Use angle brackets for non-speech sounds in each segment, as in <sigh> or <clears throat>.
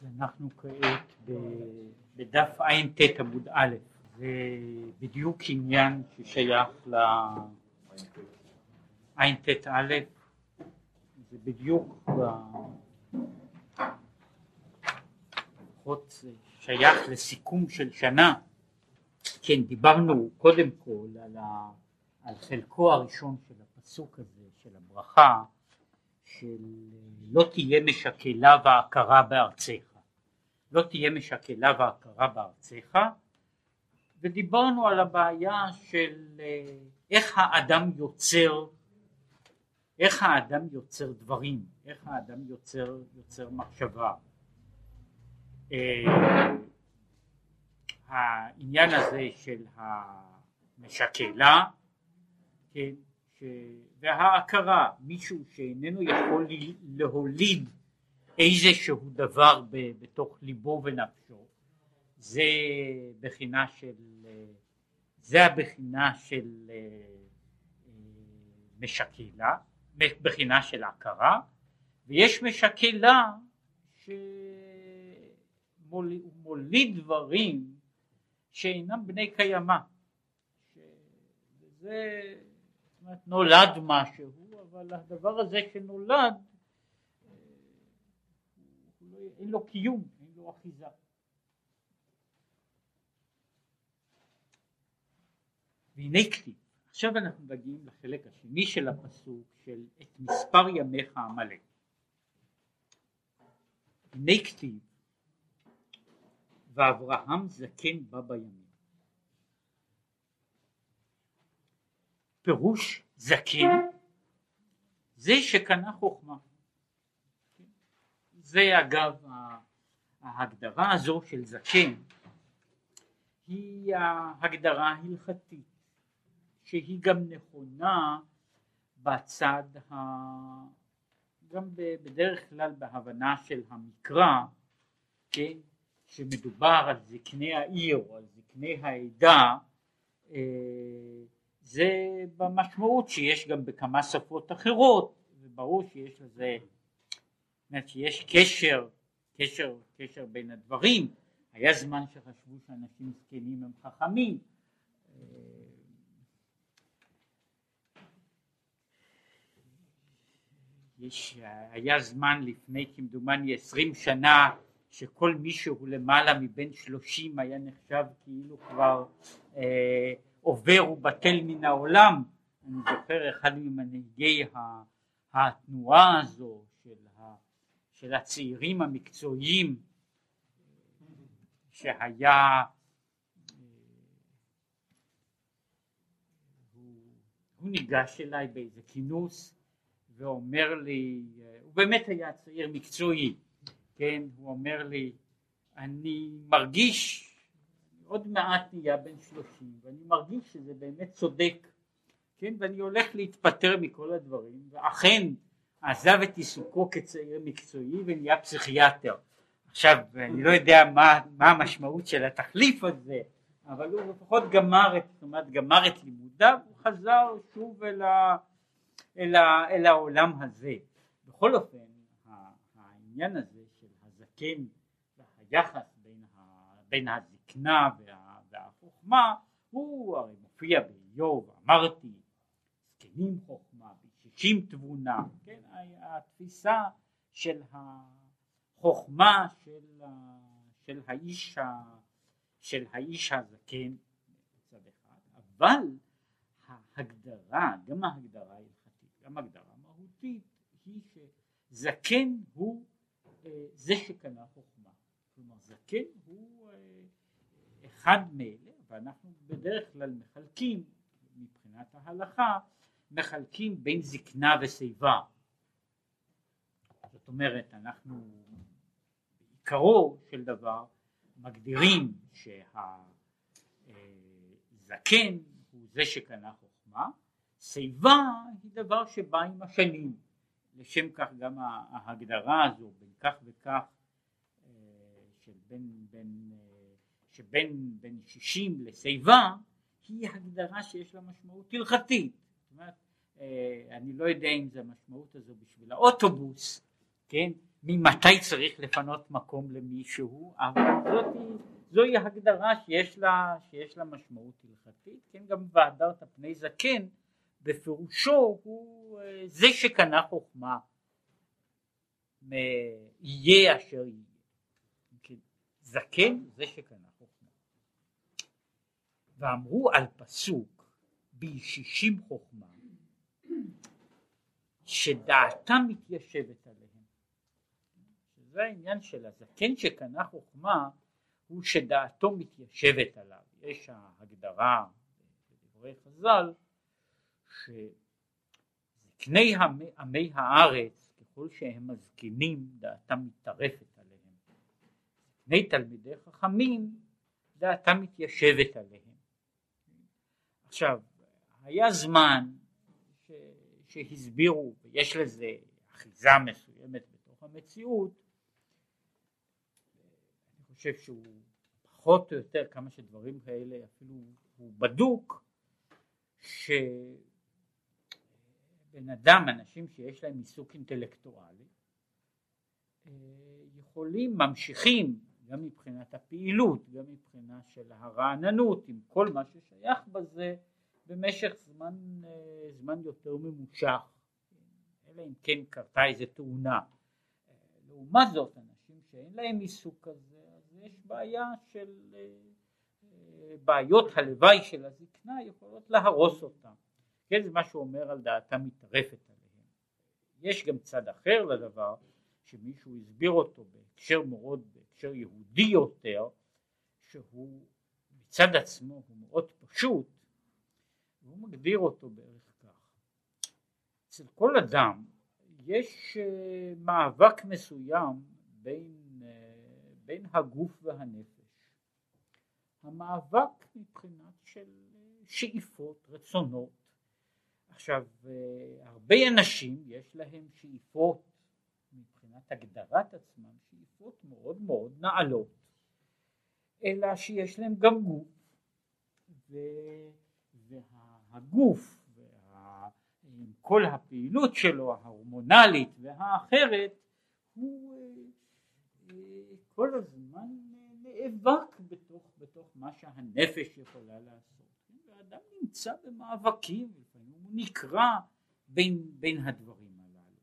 אז אנחנו כעת בדף ע"ט עמוד א', זה בדיוק עניין ששייך לע"ט א', זה בדיוק לפחות שייך לסיכום של שנה, כן דיברנו קודם כל על, ה, על חלקו הראשון של הפסוק הזה של הברכה של לא תהיה משקלה והכרה בארצך לא תהיה משקלה והכרה בארצך ודיברנו על הבעיה של אה, איך האדם יוצר איך האדם יוצר דברים, איך האדם יוצר, יוצר מחשבה. אה, העניין הזה של המשקלה, כן, ש... וההכרה, מישהו שאיננו יכול להוליד איזשהו דבר בתוך ליבו ונפשו זה בחינה של זה הבחינה של אה, משקלה בחינה של הכרה ויש משקלה שמוליד דברים שאינם בני קיימא. שזה אומרת, נולד משהו אבל הדבר הזה שנולד אין לו קיום, אין לו אחיזה. והנה כתיב, עכשיו אנחנו מגיעים לחלק השני של הפסוק של את מספר ימיך המלא. הנה כתיב ואברהם זקן בא בימים. פירוש זקן זה שקנה חוכמה. זה אגב ההגדרה הזו של זקן היא ההגדרה ההלכתית שהיא גם נכונה בצד ה... גם בדרך כלל בהבנה של המקרא, כן, שמדובר על זקני העיר או על זקני העדה, אה, זה במשמעות שיש גם בכמה שפות אחרות, וברור שיש לזה אומרת שיש קשר, קשר, קשר בין הדברים, היה זמן שחשבו שאנשים זקנים הם חכמים, יש, היה זמן לפני כמדומני עשרים שנה שכל מי שהוא למעלה מבין שלושים היה נחשב כאילו כבר אה, עובר ובטל מן העולם. אני זוכר אחד ממנהיגי התנועה הזו של הצעירים המקצועיים שהיה הוא ניגש אליי באיזה כינוס ואומר לי, הוא באמת היה צעיר מקצועי, כן, הוא אומר לי, אני מרגיש, עוד מעט נהיה בן שלושים, ואני מרגיש שזה באמת צודק, כן, ואני הולך להתפטר מכל הדברים, ואכן עזב את עיסוקו כצעיר מקצועי ונהיה פסיכיאטר. עכשיו אני לא יודע מה, מה המשמעות של התחליף הזה, אבל הוא לפחות גמר את, זאת אומרת, גמר את לימודיו, הוא חזר שוב אל, ה, אל, ה, אל העולם הזה. בכל אופן העניין הזה של הזקן והיחס בין, ה, בין הזקנה וה, והחוכמה הוא הרי מופיע באיוב, אמרתי, זקנים חוכמה עם תבונה, כן, התפיסה של החוכמה של, של, האיש, של האיש הזקן מצד אחד, אבל ההגדרה, גם ההגדרה ההלכתית, גם ההגדרה המהותית, היא שזקן הוא אה, זה שקנה חוכמה, כלומר זקן הוא אה, אחד מאלה, ואנחנו בדרך כלל מחלקים מבחינת ההלכה מחלקים בין זקנה ושיבה. זאת אומרת, אנחנו בעיקרו של דבר מגדירים שהזקן הוא זה שקנה חוכמה, שיבה היא דבר שבא עם השנים. לשם כך גם ההגדרה הזו בין כך וכך של בין, בין, שבין בין שישים לשיבה היא הגדרה שיש לה משמעות הלכתית אומרת, אה, אני לא יודע אם זה המשמעות הזו בשביל האוטובוס, כן, ממתי צריך לפנות מקום למישהו, אבל זאת, זוהי הגדרה שיש לה, שיש לה משמעות הלכתית, כן? גם והדרת פני זקן בפירושו הוא אה, זה שקנה חוכמה יהיה אשר יהיה, כן, זקן זה שקנה חוכמה, ואמרו על פסוק בישישים חוכמה שדעתם מתיישבת עליהם זה העניין של הזקן שקנה חוכמה הוא שדעתו מתיישבת עליו. יש ההגדרה בדברי חז"ל שזקני עמי הארץ ככל שהם מזקינים דעתם מתטרפת עליהם. זקני תלמידי חכמים דעתם מתיישבת עליהם. עכשיו היה זמן ש... שהסבירו ויש לזה אחיזה מסוימת בתוך המציאות חושב שהוא פחות או יותר כמה שדברים כאלה אפילו הוא בדוק שבן אדם, אנשים שיש להם עיסוק אינטלקטואלי אה, יכולים, ממשיכים גם מבחינת הפעילות, גם מבחינה של הרעננות, עם כל מה ששייך בזה במשך זמן, אה, זמן יותר ממושך, אלא אם כן קרתה איזה תאונה. אה, לעומת זאת, אנשים שאין להם עיסוק כזה יש בעיה של אה, אה, בעיות הלוואי של הזקנה יכולות להרוס אותה. כן, זה מה שהוא אומר על דעתה מתערפת עליהם. יש גם צד אחר לדבר, שמישהו הסביר אותו בהקשר מאוד, בהקשר יהודי יותר, שהוא מצד עצמו הוא מאוד פשוט, והוא מגדיר אותו בערך כך. אצל כל אדם יש אה, מאבק מסוים בין בין הגוף והנפש. המאבק מבחינת של שאיפות, רצונות. עכשיו הרבה אנשים יש להם שאיפות מבחינת הגדרת עצמם, שאיפות מאוד מאוד נעלות, אלא שיש להם גם גוף. והגוף וה... כל הפעילות שלו ההורמונלית והאחרת הוא כל הזמן נאבק בתוך, בתוך מה שהנפש יכולה לעשות. והאדם נמצא במאבקים, לפעמים הוא נקרע בין, בין הדברים הללו.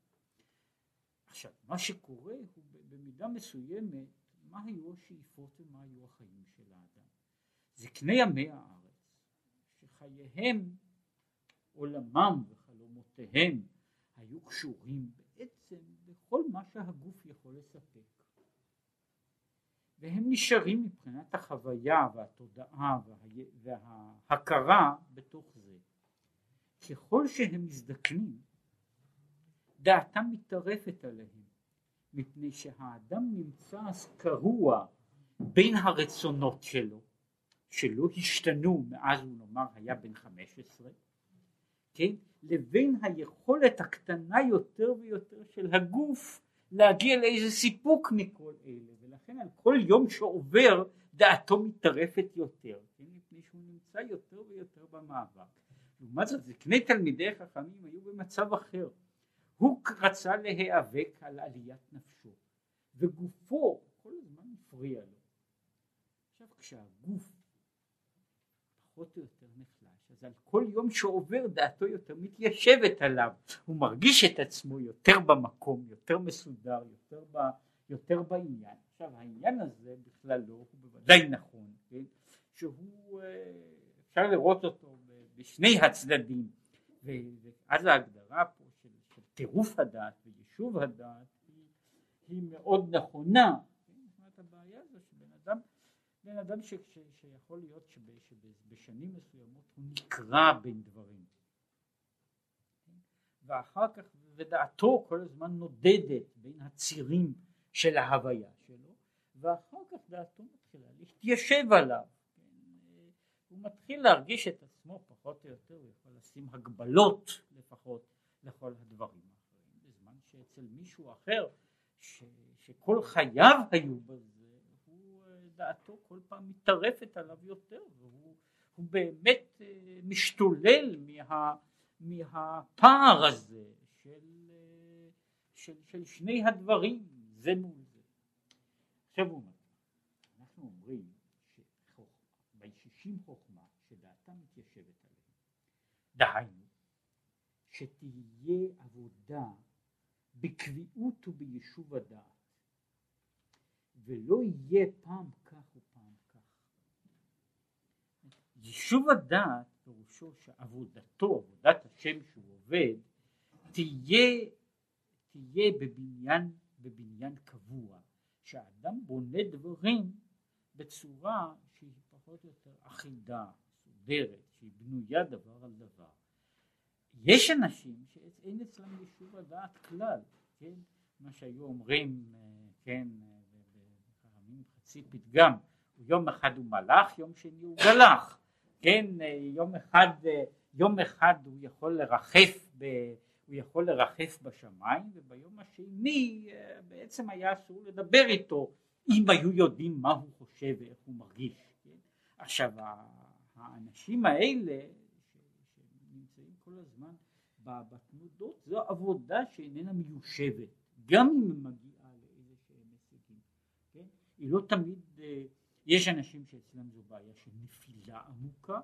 עכשיו, מה שקורה הוא במידה מסוימת, מה היו השאיפות ומה היו החיים של האדם. זקני ימי הארץ, שחייהם, עולמם וחלומותיהם היו קשורים בעצם בכל מה שהגוף יכול לספק. והם נשארים מבחינת החוויה והתודעה וההכרה בתוך זה. ככל שהם מזדקנים דעתם מתערפת עליהם מפני שהאדם נמצא אז קרוע בין הרצונות שלו שלא השתנו מאז הוא נאמר היה בן חמש עשרה כן לבין היכולת הקטנה יותר ויותר של הגוף להגיע לאיזה סיפוק מכל אלה ולכן על כל יום שעובר דעתו מתערפת יותר, כן? מפני שהוא נמצא יותר ויותר במאבק. לעומת זאת זקני תלמידי חכמים היו במצב אחר. הוא רצה להיאבק על עליית נפשו וגופו כל הזמן הפריע לו. עכשיו כשהגוף פחות או יותר אז על כל יום שעובר דעתו יותר מתיישבת עליו. הוא מרגיש את עצמו יותר במקום יותר מסודר יותר, ב, יותר בעניין. עכשיו העניין הזה בכללו לא, הוא בוודאי נכון, כן? שהוא אה, אפשר לראות אותו בשני הצדדים. ואז ההגדרה פה של, טירוף הדעת ויישוב הדעת היא, היא מאוד נכונה, כן? זאת הבעיה זה שבן אדם, בן אדם ש, ש, שיכול להיות שבשנים מסוימות הוא נקרע בין דברים? ואחר כך ודעתו כל הזמן נודדת בין הצירים של ההוויה שלו ואחר כך דעתו מתחילה להתיישב עליו? הוא מתחיל להרגיש את עצמו פחות או יותר הוא יכול לשים הגבלות לפחות לכל הדברים האחרים בזמן שאצל מישהו אחר ש, שכל חייו היו בזה הוא דעתו כל פעם מתערפת עליו יותר והוא באמת אה, משתולל מה, מהפער הזה של, של, של שני הדברים זה מול זה. עכשיו הוא אומר, אנחנו אומרים בישישים חוכמה שדעתה מתיישבת עליהם. דהיינו, שתהיה עבודה בקביעות וביישוב הדעת, ולא יהיה פעם כך ופעם כך. יישוב הדעת פירושו שעבודתו, עבודת השם שהוא עובד, תהיה, תהיה בבניין, בבניין קבוע, שהאדם בונה דברים בצורה שהיא פחות או יותר אחידה, מסודרת, שהיא בנויה דבר על דבר. יש אנשים שאין אצלם יישוב הדעת כלל, כן, מה שהיו אומרים, אה, כן, בחכמים חצי פתגם, יום אחד הוא מלאך, יום שני הוא גלח, כן, אה, יום אחד, אה, יום אחד הוא יכול לרחף ב... הוא יכול לרחף בשמיים וביום השני בעצם היה אסור לדבר איתו אם היו יודעים מה הוא חושב ואיך הוא מרגיש. כן? עכשיו האנשים האלה שנמצאים כל הזמן בתנודות זו עבודה שאיננה מיושבת גם אם מגיעה לאיזה שהם הישגים. כן? היא לא תמיד, אה, יש אנשים שאצלם זו בעיה של נפילה עמוקה,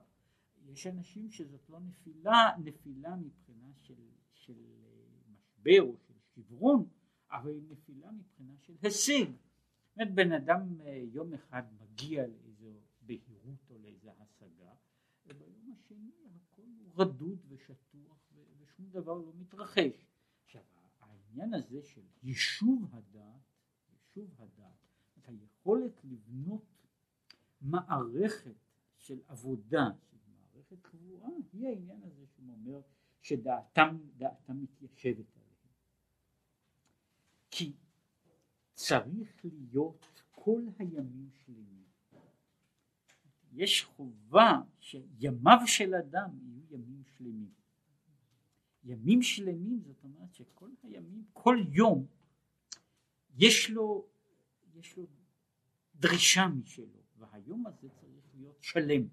יש אנשים שזאת לא נפילה, נפילה מבחינה של, של אה, משבר או של שברון, אבל היא נפילה מבחינה של הישג. זאת אומרת בן אדם אה, יום אחד מגיע לאיזו בהירות או לאיזו השגה וביום השני הכל הוא רדוד ושטוח ושום דבר לא מתרחש. עכשיו העניין הזה של יישוב הדעת, יישוב הדעת, היכולת לבנות מערכת של עבודה, של מערכת קבועה, היא העניין הזה שהוא אומר שדעתם מתיישבת עליהם. כי צריך להיות כל הימים שלמים. יש חובה שימיו של אדם יהיו ימים שלמים. ימים שלמים זאת אומרת שכל הימים, כל יום יש לו, יש לו דרישה משלו והיום הזה צריך להיות שלם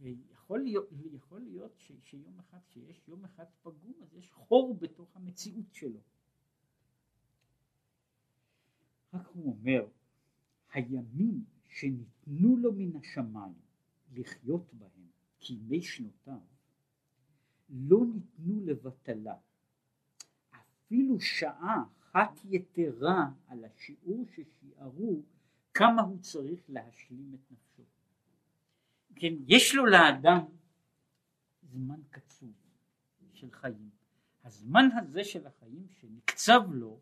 ויכול להיות, יכול להיות ש, שיום אחד, כשיש יום אחד פגום אז יש חור בתוך המציאות שלו רק הוא אומר, הימים שניתנו לו מן השמיים לחיות בהם כימי שנותיו, לא ניתנו לבטלה. אפילו שעה אחת יתרה על השיעור ששיערו כמה הוא צריך להשלים את נפשו. כן, יש לו לאדם זמן קצוב של חיים. הזמן הזה של החיים שנקצב לו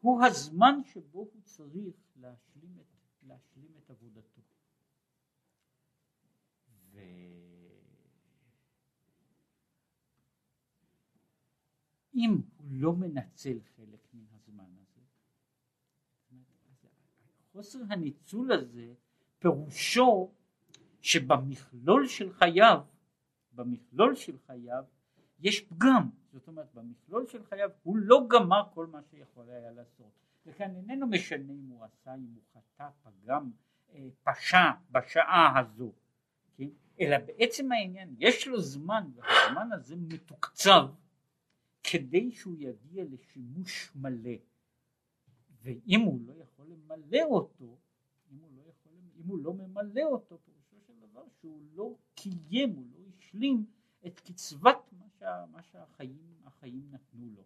הוא הזמן שבו הוא צריך להשלים את, להשלים את עבודתו. ואם הוא לא מנצל חלק מן הזמן הזה, חוסר הניצול הזה פירושו שבמכלול של חייו, במכלול של חייו יש פגם, זאת אומרת במכלול של חייו הוא לא גמר כל מה שיכול היה לעשות, וכאן איננו משנה אם הוא עשה, אם הוא חטא, פגם, אה, פשע בשעה הזו, כן? אלא בעצם העניין יש לו זמן והזמן הזה מתוקצב כדי שהוא יגיע לשימוש מלא ואם הוא לא יכול למלא אותו אם הוא לא, יכול, אם הוא לא ממלא אותו פירושו של דבר שהוא לא קיים, הוא לא השלים את קצבת מה, שה, מה שהחיים החיים נתנו לו.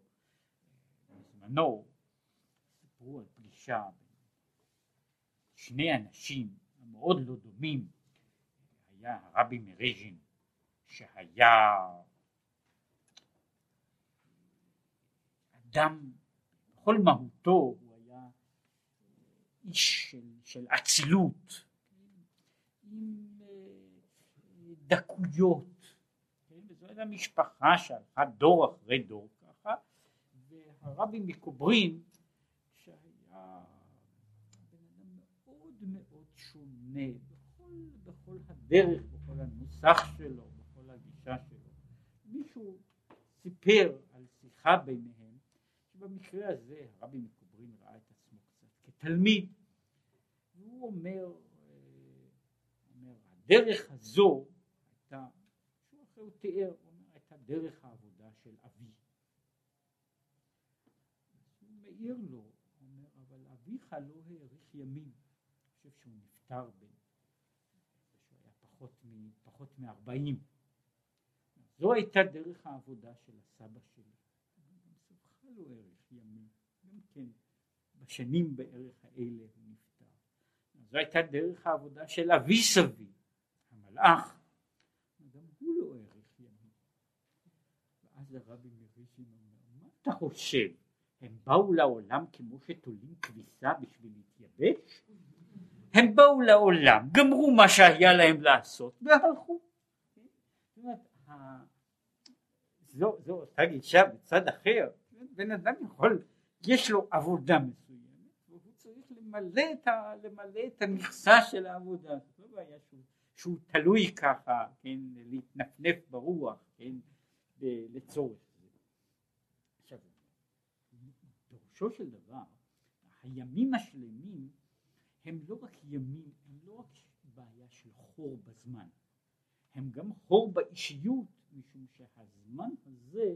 בזמנו סיפרו על פגישה שני אנשים המאוד לא דומים, היה הרבי מריז'ין שהיה אדם בכל מהותו איש של, של אצילות עם אה, דקויות אלא משפחה שהלכה דור אחרי דור ככה, והרבי מקוברין שהיה בן אדם מאוד מאוד שונה בכל, בכל הדרך, בכל הנוסח שלו, בכל הגישה שלו. מישהו סיפר על שיחה ביניהם, שבמקרה הזה הרבי מקוברין קצת כתלמיד, והוא אומר, אה, אומר הדרך הזו הייתה, שהוא תיאר, דרך העבודה של אבי. הוא מעיר לו, אביך לא האריך ימים, אני חושב שהוא נפטר ב... שהוא היה פחות, מ, פחות מ-40. זו הייתה דרך העבודה של הסבא שלי. סבך לא האריך ימים, גם כן בשנים בערך האלה הוא נפטר. זו הייתה דרך העבודה של אבי סבי, המלאך, גם הוא לא האריך ימים. ואז הרבי מריז'ין אומר, מה אתה חושב? הם באו לעולם כמו שתולים כביסה בשביל להתייבש? הם באו לעולם, גמרו מה שהיה להם לעשות והלכו. זו, זו אותה גישה בצד אחר, בן אדם יכול, יש לו עבודה מסוימת למלא את, ה, למלא את המכסה של העבודה, זו לא בעיה שהוא, שהוא תלוי ככה, כן, להתנפנף ברוח, כן, לצורך. פירושו של דבר, הימים השלמים הם לא רק ימים, הם לא רק בעיה של חור בזמן, הם גם חור באישיות, משום שהזמן הזה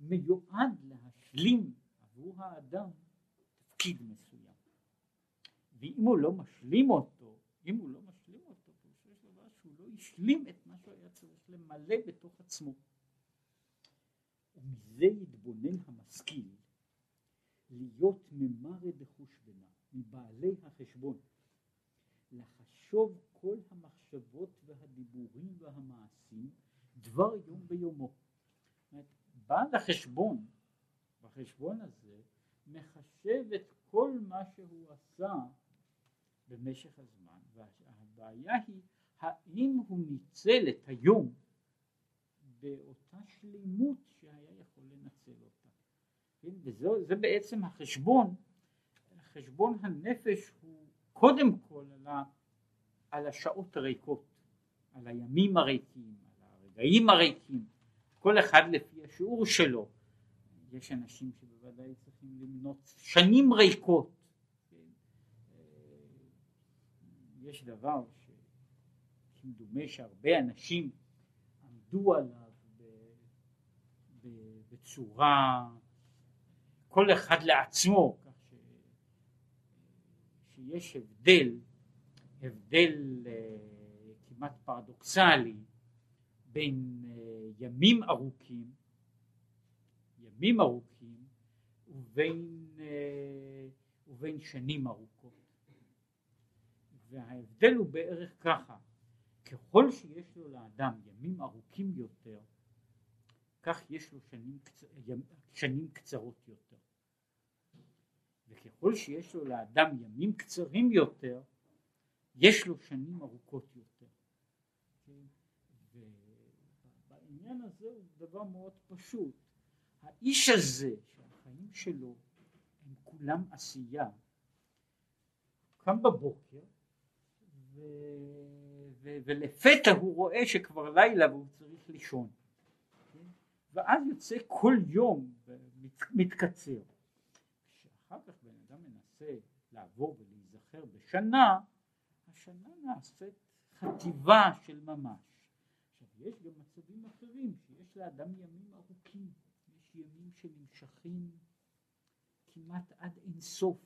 מיועד להשלים עבור האדם תפקיד מסוים. ואם הוא לא משלים אותו, אם הוא לא משלים אותו, פירושו של דבר שהוא לא השלים את מה שהוא היה צריך למלא בתוך עצמו. ומזה יתבונן המשכיל להיות ממרא דחושבנה, מבעלי החשבון, לחשוב כל המחשבות והדיבורים והמעשים דבר יום ביומו. בעל החשבון, בחשבון הזה, מחשב את כל מה שהוא עשה במשך הזמן, והבעיה היא האם הוא ניצל את היום באותה שלמות שהיה יכול לנצל אותה. כן? וזה בעצם החשבון, חשבון הנפש הוא קודם כל על, ה, על השעות הריקות, על הימים הריקים, על הרגעים הריקים, כל אחד לפי השיעור שלו. יש אנשים שבוודאי צריכים למנות שנים ריקות. כן? יש דבר שכמדומה שהרבה אנשים עמדו עליו בצורה כל אחד לעצמו, כך ש... שיש הבדל, הבדל אה, כמעט פרדוקסלי בין אה, ימים ארוכים, ימים ארוכים ובין, אה, ובין שנים ארוכות. וההבדל הוא בערך ככה, ככל שיש לו לאדם ימים ארוכים יותר, כך יש לו שנים, קצ... שנים קצרות יותר. וככל שיש לו לאדם ימים קצרים יותר, יש לו שנים ארוכות יותר. ובעניין הזה הוא דבר מאוד פשוט. האיש הזה, שהחיים שלו הם כולם עשייה, קם בבוקר. ולפתע הוא רואה שכבר לילה והוא צריך לישון. כן? ואז יוצא כל יום ומתקצר. אחר כך בן אדם מנסה לעבור ולהיזכר בשנה, השנה נעשית חטיבה של ממש. עכשיו יש גם מצבים אחרים שיש לאדם ימים ארוכים, יש ימים שנמשכים כמעט עד אין סוף,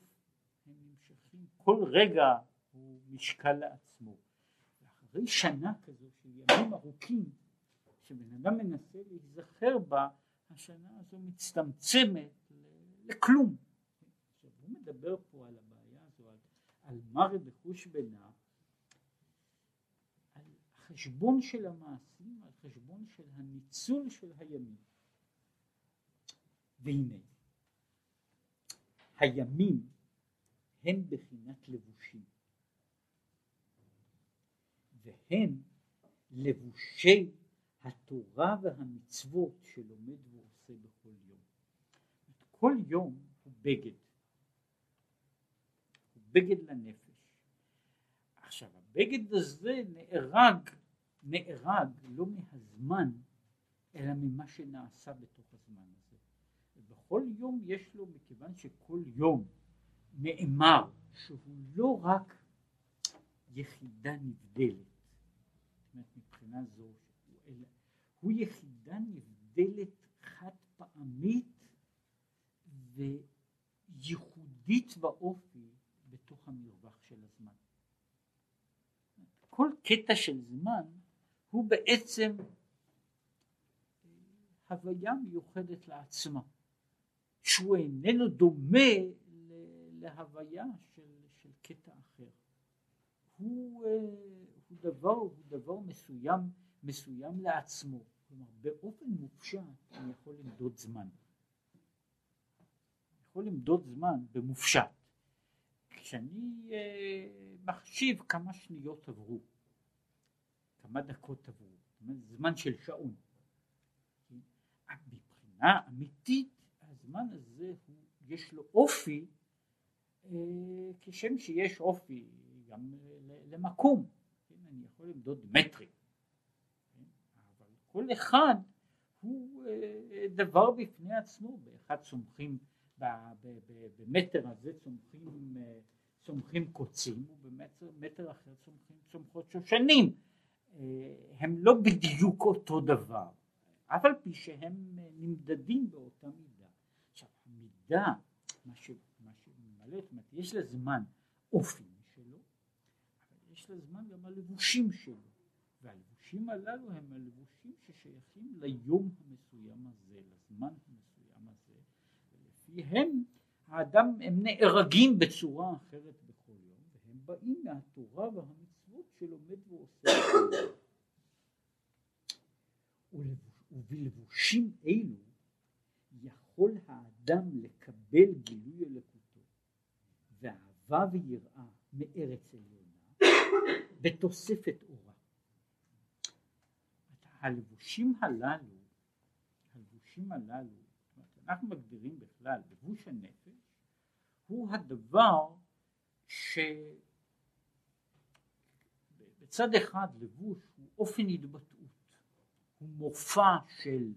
הם נמשכים, כל רגע הוא משקל לעצמו. ואחרי שנה כזו של ימים ארוכים, שבן אדם מנסה להיזכר בה, השנה הזו מצטמצמת לכלום. מדבר פה על הבעיה הזו, על, על מרא בחושבנה, על חשבון של המעשים, על חשבון של הניצול של הימים. והנה, הימים הם בחינת לבושים, והם לבושי התורה והמצוות שלומד ועושה בכל יום. כל יום הוא בגד. בגד לנפש. עכשיו הבגד הזה נהרג, נהרג לא מהזמן אלא ממה שנעשה בתוך הזמן הזה. ובכל יום יש לו, מכיוון שכל יום נאמר שהוא לא רק יחידה נבדלת, אומרת מבחינה זו, אלא הוא יחידה נבדלת חד פעמית וייחודית באופי בתוך המרווח של הזמן. כל קטע של זמן הוא בעצם הוויה מיוחדת לעצמה, שהוא איננו דומה להוויה של, של קטע אחר. הוא, אה, הוא, דבר, הוא דבר מסוים, מסוים לעצמו. כלומר, באופן מופשט אני יכול למדוד זמן. אני יכול למדוד זמן במופשט. כשאני אה, מחשיב כמה שניות עברו, כמה דקות עברו, זמן של שעון. מבחינה אמיתית הזמן הזה הוא, יש לו אופי אה, כשם שיש אופי גם למקום, כן? אני יכול למדוד מטרים? אבל כל אחד הוא אה, דבר בפני עצמו, באחד צומחים במטר הזה צומחים, אה, צומחים קוצים ובמטר אחר צומחים צומחות שושנים הם לא בדיוק אותו דבר אף על פי שהם נמדדים באותה מידה. עכשיו המידה, מה, ש, שממלא, זאת אומרת יש לזמן אופי יש לזמן גם הלבושים שלו, והלבושים הללו הם הלבושים ששייכים ליום המסוים הזה, לזמן המסוים הזה, ולפיהם האדם הם נהרגים בצורה אחרת בכל יום, והם באים מהתורה והמצוות שלומד ועושה. ובלבושים אלו יכול האדם לקבל גילוי אלוקותו ואהבה ויראה מארץ עליונה בתוספת אורה. הלבושים הללו, הלבושים הללו, אנחנו מגדירים בכלל, לבוש הנפש הוא הדבר שבצד אחד לבוש הוא אופן התבטאות הוא מופע של,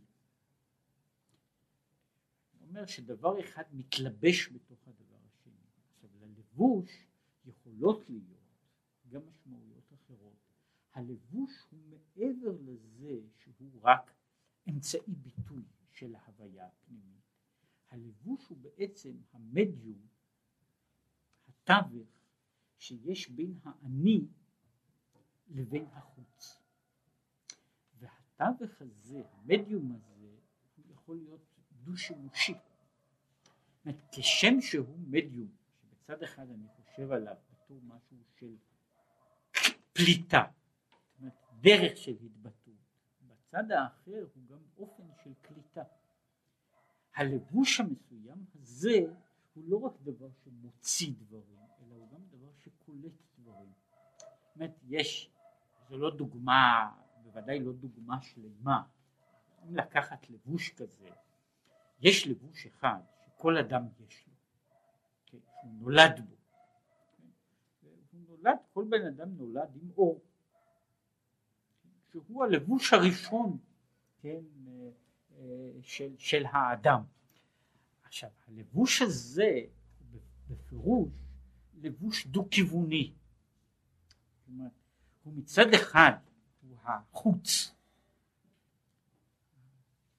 אומר שדבר אחד מתלבש בתוך הדבר השני. עכשיו ללבוש יכולות להיות גם משמעויות אחרות. הלבוש הוא מעבר לזה שהוא רק אמצעי ביטוי של ההוויה הפנימית. הלבוש הוא בעצם המדיום, התווך, שיש בין האני לבין החוץ. התווך הזה, המדיום הזה, הוא יכול להיות דו-שימושי. כשם שהוא מדיום, שבצד אחד אני חושב עליו בתור משהו של פליטה, דרך של התבטאות, בצד האחר הוא גם אופן של קליטה. הלבוש המסוים הזה הוא לא רק דבר שמוציא דברים, אלא הוא גם דבר שקולט דברים. זאת אומרת, יש, זו לא דוגמה בוודאי לא דוגמה שלמה. אם לקחת לבוש כזה, יש לבוש אחד שכל אדם יש לו, כן, הוא נולד בו. הוא נולד, כל בן אדם נולד עם אור, שהוא הלבוש הראשון כן, אה, אה, של, של האדם. עכשיו הלבוש הזה בפירוש לבוש דו-כיווני. הוא מצד אחד החוץ,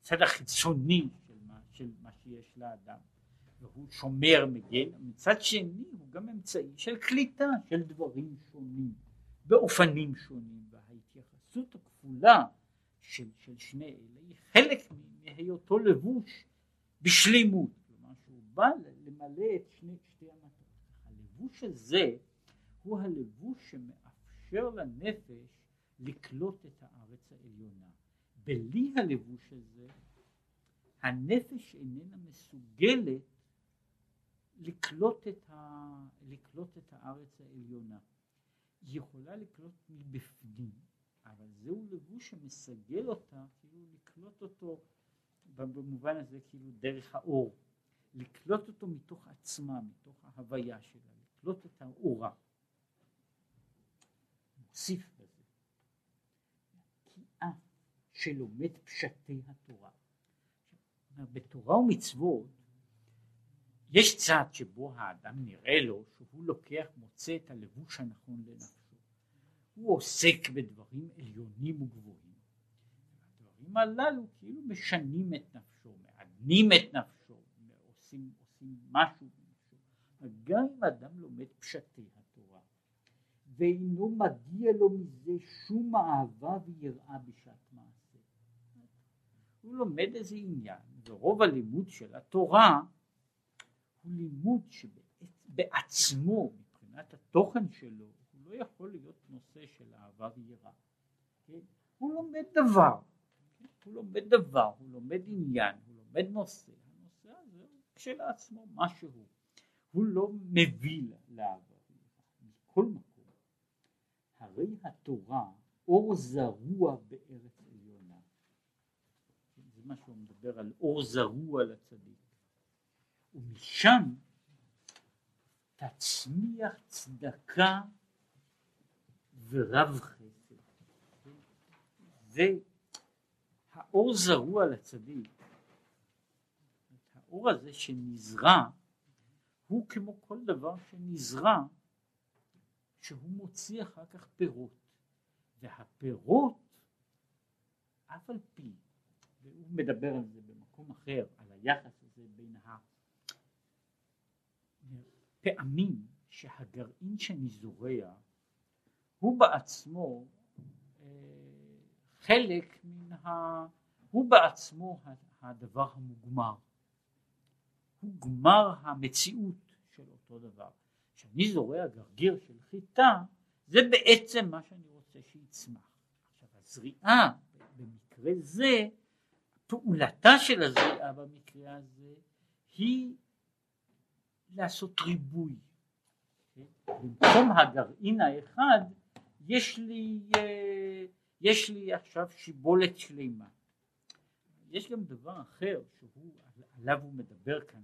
הצד החיצוני של מה, של מה שיש לאדם, והוא שומר מגן, מצד שני הוא גם אמצעי של קליטה של דברים שונים, באופנים שונים, וההתייחסות הכפולה של, של שני אלה היא חלק מהיותו לבוש בשלימות, כלומר שהוא בא למלא את שני, שתי המטרות. הלבוש הזה הוא הלבוש שמאפשר לנפש לקלוט את הארץ העליונה. בלי הלבוש הזה הנפש איננה מסוגלת לקלוט את, ה... לקלוט את הארץ העליונה. היא יכולה לקלוט מבפנים, אבל זהו לבוש שמסגל אותה, כאילו לקלוט אותו במובן הזה כאילו דרך האור, לקלוט אותו מתוך עצמה, מתוך ההוויה שלה, לקלוט את האורה. מוסיף שלומד פשטי התורה. בתורה ומצוות יש צד שבו האדם נראה לו שהוא לוקח, מוצא את הלבוש הנכון לנפשו. הוא עוסק בדברים עליונים וגבוהים. הדברים הללו כאילו משנים את נפשו, מעדנים את נפשו, עושים, עושים משהו בנפשו. גם אם אדם לומד פשטי התורה ואינו מגיע לו מזה שום אהבה ויראה בשעת מעשה. הוא לומד איזה עניין ורוב הלימוד של התורה הוא לימוד שבעצמו מבחינת התוכן שלו הוא לא יכול להיות נושא של אהבה ויראה. כן? הוא לומד דבר, כן? הוא לומד דבר, הוא לומד עניין, הוא לומד נושא, הנושא הזה הוא כשלעצמו משהו, הוא לא מביא לאהבה מכל מקום, הרי התורה אור זרוע בארץ עליונה, כן? זה מה שהוא מדבר על אור זרוע לצדיק, ומשם תצמיח צדקה ורב חסד. זה האור זרוע לצדיק. האור הזה שנזרע הוא כמו כל דבר שנזרע שהוא מוציא אחר כך פירות והפירות אף על פי והוא מדבר על זה במקום אחר על היחס הזה בין הפעמים שהגרעין שאני זורע הוא בעצמו אה, חלק מן ה... הוא בעצמו הדבר המוגמר. הוא גמר המציאות של אותו דבר. כשאני זורע גרגיר של חיטה, זה בעצם מה שאני רוצה שיצמח. עכשיו הזריעה במקרה זה, פעולתה של הזריעה במקרה הזה היא לעשות ריבוי. במקום הגרעין האחד יש לי, אה, יש לי עכשיו שיבולת שלמה. יש גם דבר אחר שהוא, עליו הוא מדבר כאן,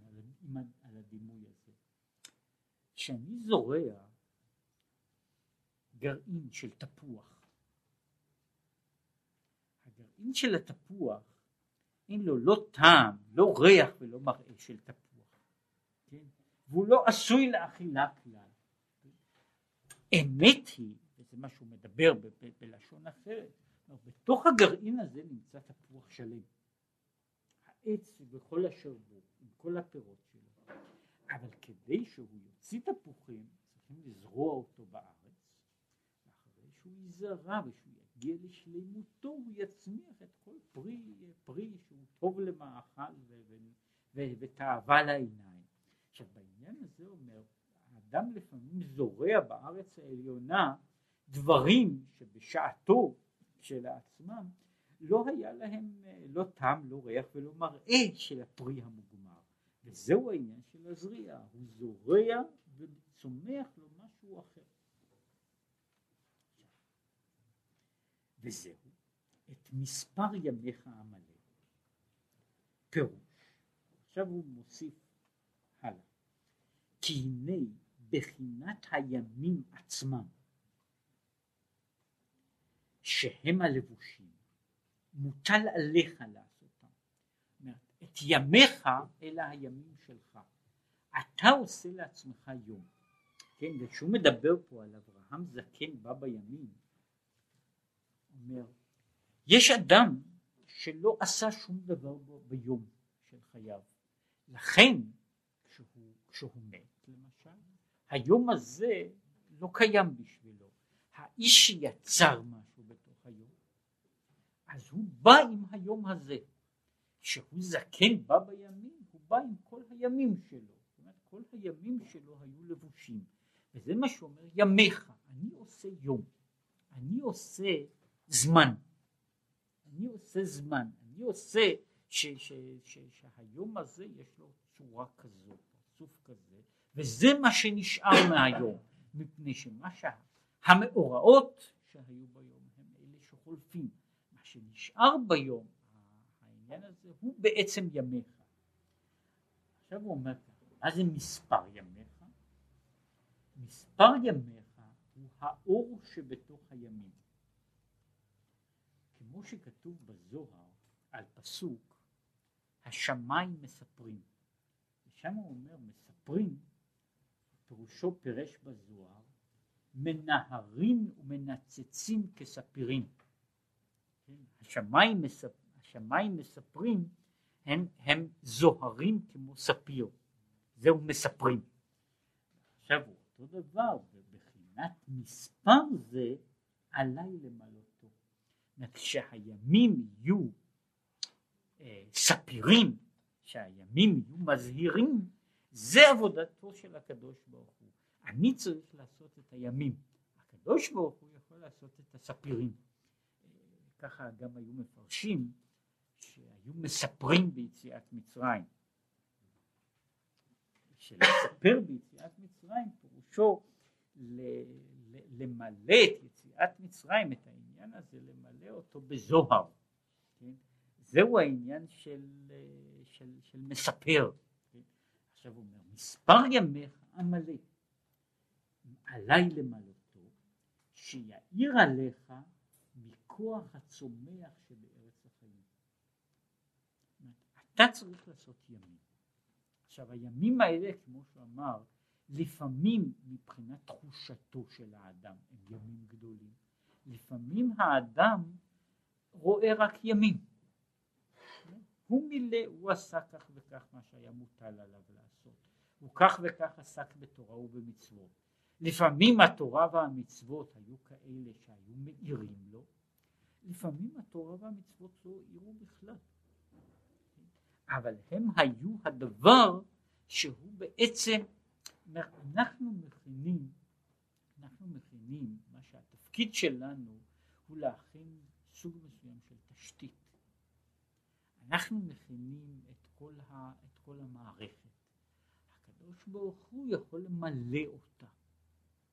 על, על הדימוי הזה. כשאני זורע גרעין של תפוח, הגרעין של התפוח אין לו לא טעם, לא ריח ולא מראה של תפוח, כן? והוא לא עשוי לאכילה כלל. אמת היא זה מה שהוא מדבר ב- ב- בלשון אחרת, בתוך הגרעין הזה נמצא תפוח שלם, העץ וכל אשר בו, עם כל הפירות שלו, אבל כדי שהוא יוציא תפוחים צריכים לזרוע אותו בארץ, ואחרי שהוא ייזרע ושהוא יגיע לשלימותו הוא יצמיח את כל פרי, פרי שהוא טוב למאכל ותאווה לעיניים. עכשיו בעניין הזה אומר האדם לפעמים זורע בארץ העליונה דברים שבשעתו כשלעצמם לא היה להם לא טעם, לא ריח ולא מראה של הפרי המוגמר וזהו העניין של הזריעה, הוא זורע וצומח לו משהו אחר. וזהו את מספר ימיך המלא. פירוש. עכשיו הוא מוסיף. כי הנה בחינת הימים עצמם שהם הלבושים, מוטל עליך לעשותם. את ימיך אלה הימים שלך. אתה עושה לעצמך יום. כן, וכשהוא מדבר פה על אברהם זקן בא בימים, אומר, יש אדם שלא עשה שום דבר ביום של חייו. לכן כשהוא, כשהוא מת למשל, היום הזה לא קיים בשבילו. האיש שיצר משהו אז הוא בא עם היום הזה. כשהוא זקן בא בימים, הוא בא עם כל הימים שלו. זאת אומרת, כל הימים שלו היו לבושים. וזה מה שאומר ימיך, אני עושה יום, אני עושה זמן, אני עושה זמן, אני עושה ש, ש, ש, שהיום הזה יש לו צורה כזו, פרצוף כזה, וזה מה שנשאר מהיום, מפני שמה שהמאורעות שהיו ביום הם אלה שחולפים. שנשאר ביום, העניין הזה הוא בעצם ימיך. עכשיו הוא אומר מה זה מספר ימיך? מספר ימיך הוא האור שבתוך הימים. כמו שכתוב בזוהר על פסוק השמיים מספרים. ושם הוא אומר מספרים, פירושו פירש בזוהר, מנהרים ומנצצים כספירים. השמיים, מספ... השמיים מספרים הם, הם זוהרים כמו ספיר, זהו מספרים. עכשיו אותו דבר, בבחינת מספר זה עליי למלאותו. כשהימים יהיו אה, ספירים, שהימים יהיו מזהירים, זה עבודתו של הקדוש ברוך הוא. אני צריך לעשות את הימים, הקדוש ברוך הוא יכול לעשות את הספירים. ככה גם היו מפרשים שהיו מספרים ביציאת מצרים. שלספר ביציאת מצרים פירושו למלא את יציאת מצרים, את העניין הזה, למלא אותו בזוהר. כן? זהו העניין של, של, של מספר. עכשיו הוא אומר, מספר ימיך המלא, עליי למלאתו, שיאיר עליך מכוח הצומח שבארץ החיים. אתה צריך לעשות ימים. עכשיו הימים האלה, כמו שהוא אמר, לפעמים מבחינת תחושתו של האדם הם ימים גדולים. לפעמים האדם רואה רק ימים. הוא מילא, הוא עשה כך וכך מה שהיה מוטל עליו לעשות. הוא כך וכך עסק בתורה ובמצוות. לפעמים התורה והמצוות היו כאלה שהיו מאירים לו, לפעמים התורה והמצוות לא העירו בכלל. אבל הם היו הדבר שהוא בעצם, אנחנו מכינים, אנחנו מכינים, מה שהתפקיד שלנו הוא להכין סוג מסוים של תשתית. אנחנו מכינים את כל, ה, את כל המערכת. הקדוש ברוך הוא יכול למלא אותה.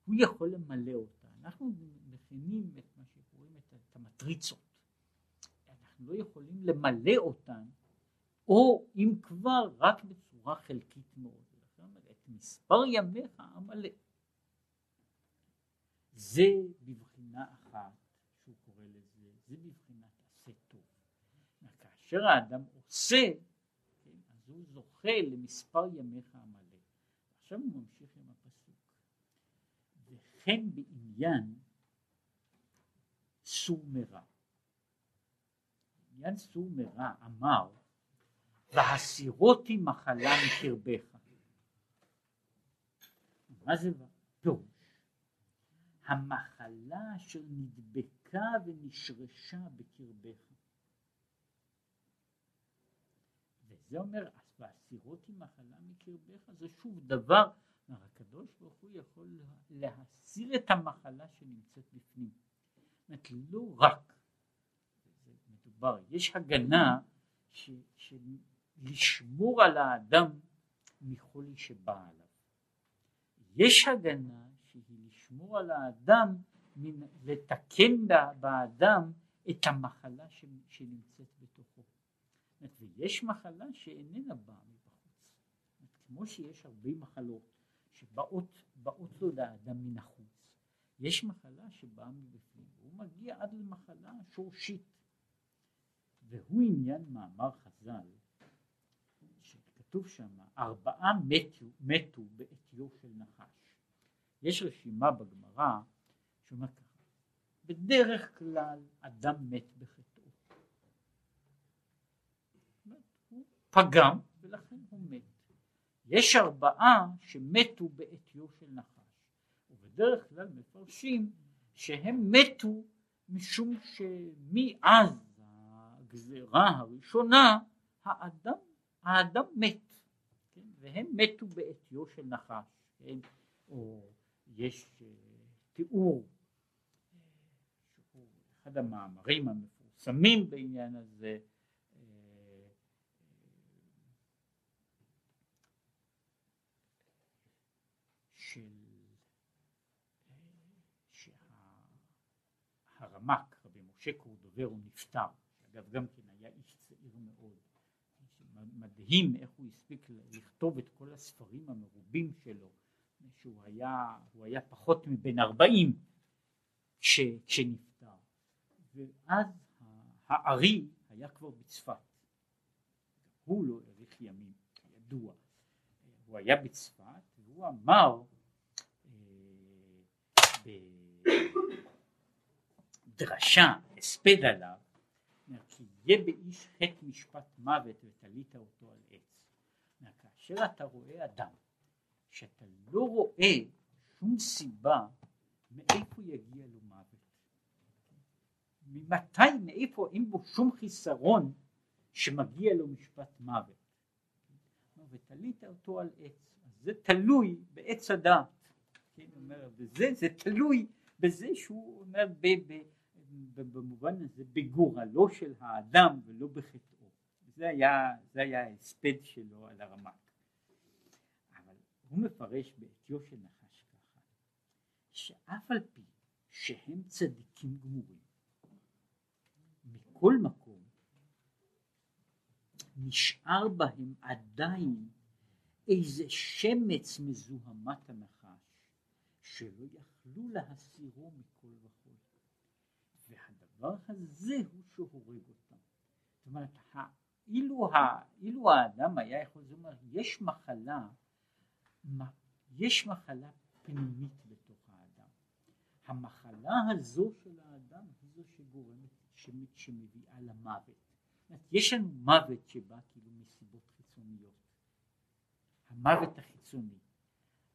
הוא יכול למלא אותה. אנחנו מכינים את מה שקוראים את, את המטריצות. אנחנו לא יכולים למלא אותן, או אם כבר רק בצורה חלקית מאוד. את מספר ימיך המלא. זה בבחינה אחת שהוא קורא לזה, זה בבחינת עשה טוב. כאשר האדם עושה, כן, אז הוא זוכה למספר ימיך המלא. עכשיו הוא ממשיך עם הפסוק. וכן בעניין סור מרע. בעניין סור מרע אמר והסירותי מחלה מקרבך. מה זה פירוש? המחלה אשר נדבקה ונשרשה בקרבך. וזה אומר, והסירותי מחלה מקרבך, זה שוב דבר, הקדוש ברוך הוא יכול להסיר את המחלה שנמצאת בפנים. זאת לא רק, מדובר, יש הגנה ש, לשמור על האדם מחולי שבא עליו. יש הגנה שהיא לשמור על האדם, לתקן באדם את המחלה שנמצאת. ויש מחלה שאיננה באה מבחוץ. כמו שיש הרבה מחלות שבאות לו לאדם מן החוץ, יש מחלה שבאה מבפנים, והוא מגיע עד למחלה שורשית. והוא עניין מאמר חז"ל כתוב שם ארבעה מתו, מתו בעטיו של נחש. יש רשימה בגמרא שאומר ככה, בדרך כלל אדם מת בחטאו. הוא פגם ולכן הוא מת. יש ארבעה שמתו בעטיו של נחש, ובדרך כלל מפרשים שהם מתו משום שמאז הגזרה הראשונה האדם האדם מת, כן? והם מתו בעטיו של נחש, כן? או יש uh, תיאור, שהוא אחד המאמרים המפורסמים בעניין הזה, uh, של שהרמ"ק, רבי משה קורדובר, הוא נפטר, אגב גם כן היה איש צעיר מאוד, מדהים איך הוא הספיק לכתוב את כל הספרים המרובים שלו, שהוא היה, היה פחות מבן ארבעים כשנפטר, ואז הארי היה כבר בצפת, הוא לא האריך ימים, ידוע, הוא היה בצפת והוא אמר בדרשה, הספד עליו, כי יהיה באיש חטא משפט מוות ותלית אותו על עץ. כאשר אתה רואה אדם שאתה לא רואה שום סיבה מאיפה יגיע לו מוות. ממתי, מאיפה, אין בו שום חיסרון שמגיע לו משפט מוות. ותלית אותו על עץ, זה תלוי בעץ הדעת, כן, אומר, וזה זה תלוי בזה שהוא אומר ב, ב, ב, במובן הזה בגורלו של האדם ולא בחטאו, זה היה, זה היה ההספד שלו על הרמק, אבל הוא מפרש בעטיו של נחש ככה, שאף על פי שהם צדיקים גמורים, מכל מקום נשאר בהם עדיין איזה שמץ מזוהמת הנחש שלא יכלו להסירו מכל וכל והדבר הזה הוא שהורג אותם. זאת אומרת אילו, אילו האדם היה יכול לומר יש מחלה יש מחלה פנימית בתוך האדם. המחלה הזו של האדם היא זו שגורמת שמביאה למוות. יש לנו מוות שבא כאילו מסיבות חיצוניות, המוות החיצוני,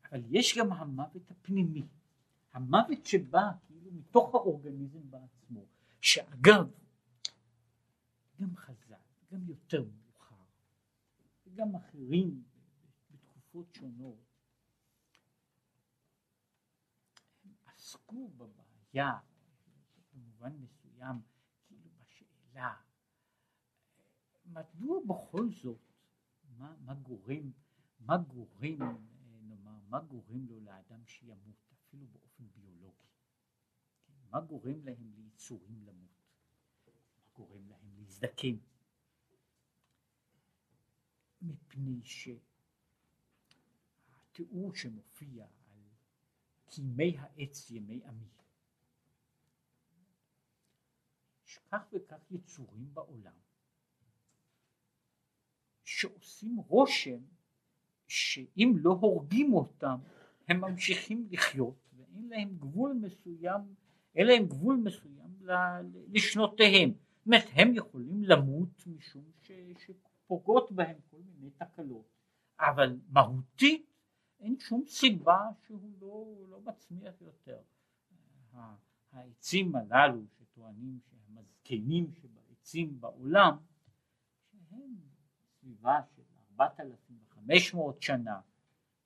אבל יש גם המוות הפנימי, המוות שבא כאילו מתוך האורגניזם בעצמו, שאגב, גם חז"ל, גם יותר מאוחר, וגם אחרים בתקופות שונות, הם עסקו בבעיה במובן מסוים, כאילו בשאלה מדוע בכל זאת, מה, מה גורם, מה גורם, נאמר, מה גורם לו לאדם שימות, אפילו באופן? מה גורם להם ליצורים למות? מה גורם להם להזדקן? מפני שהתיאור שמופיע על כימי העץ ימי עמי, יש כך וכך יצורים בעולם שעושים רושם שאם לא הורגים אותם הם ממשיכים לחיות ואין להם גבול מסוים, אין להם גבול מסוים לשנותיהם. זאת אומרת הם יכולים למות משום ש, שפוגעות בהם כל מיני תקלות, אבל מהותית אין שום סיבה שהוא לא, לא מצמיח יותר. העצים הללו שטוענים שהם הזקנים שבעצים בעולם, שהם סביבה של 4,500 שנה,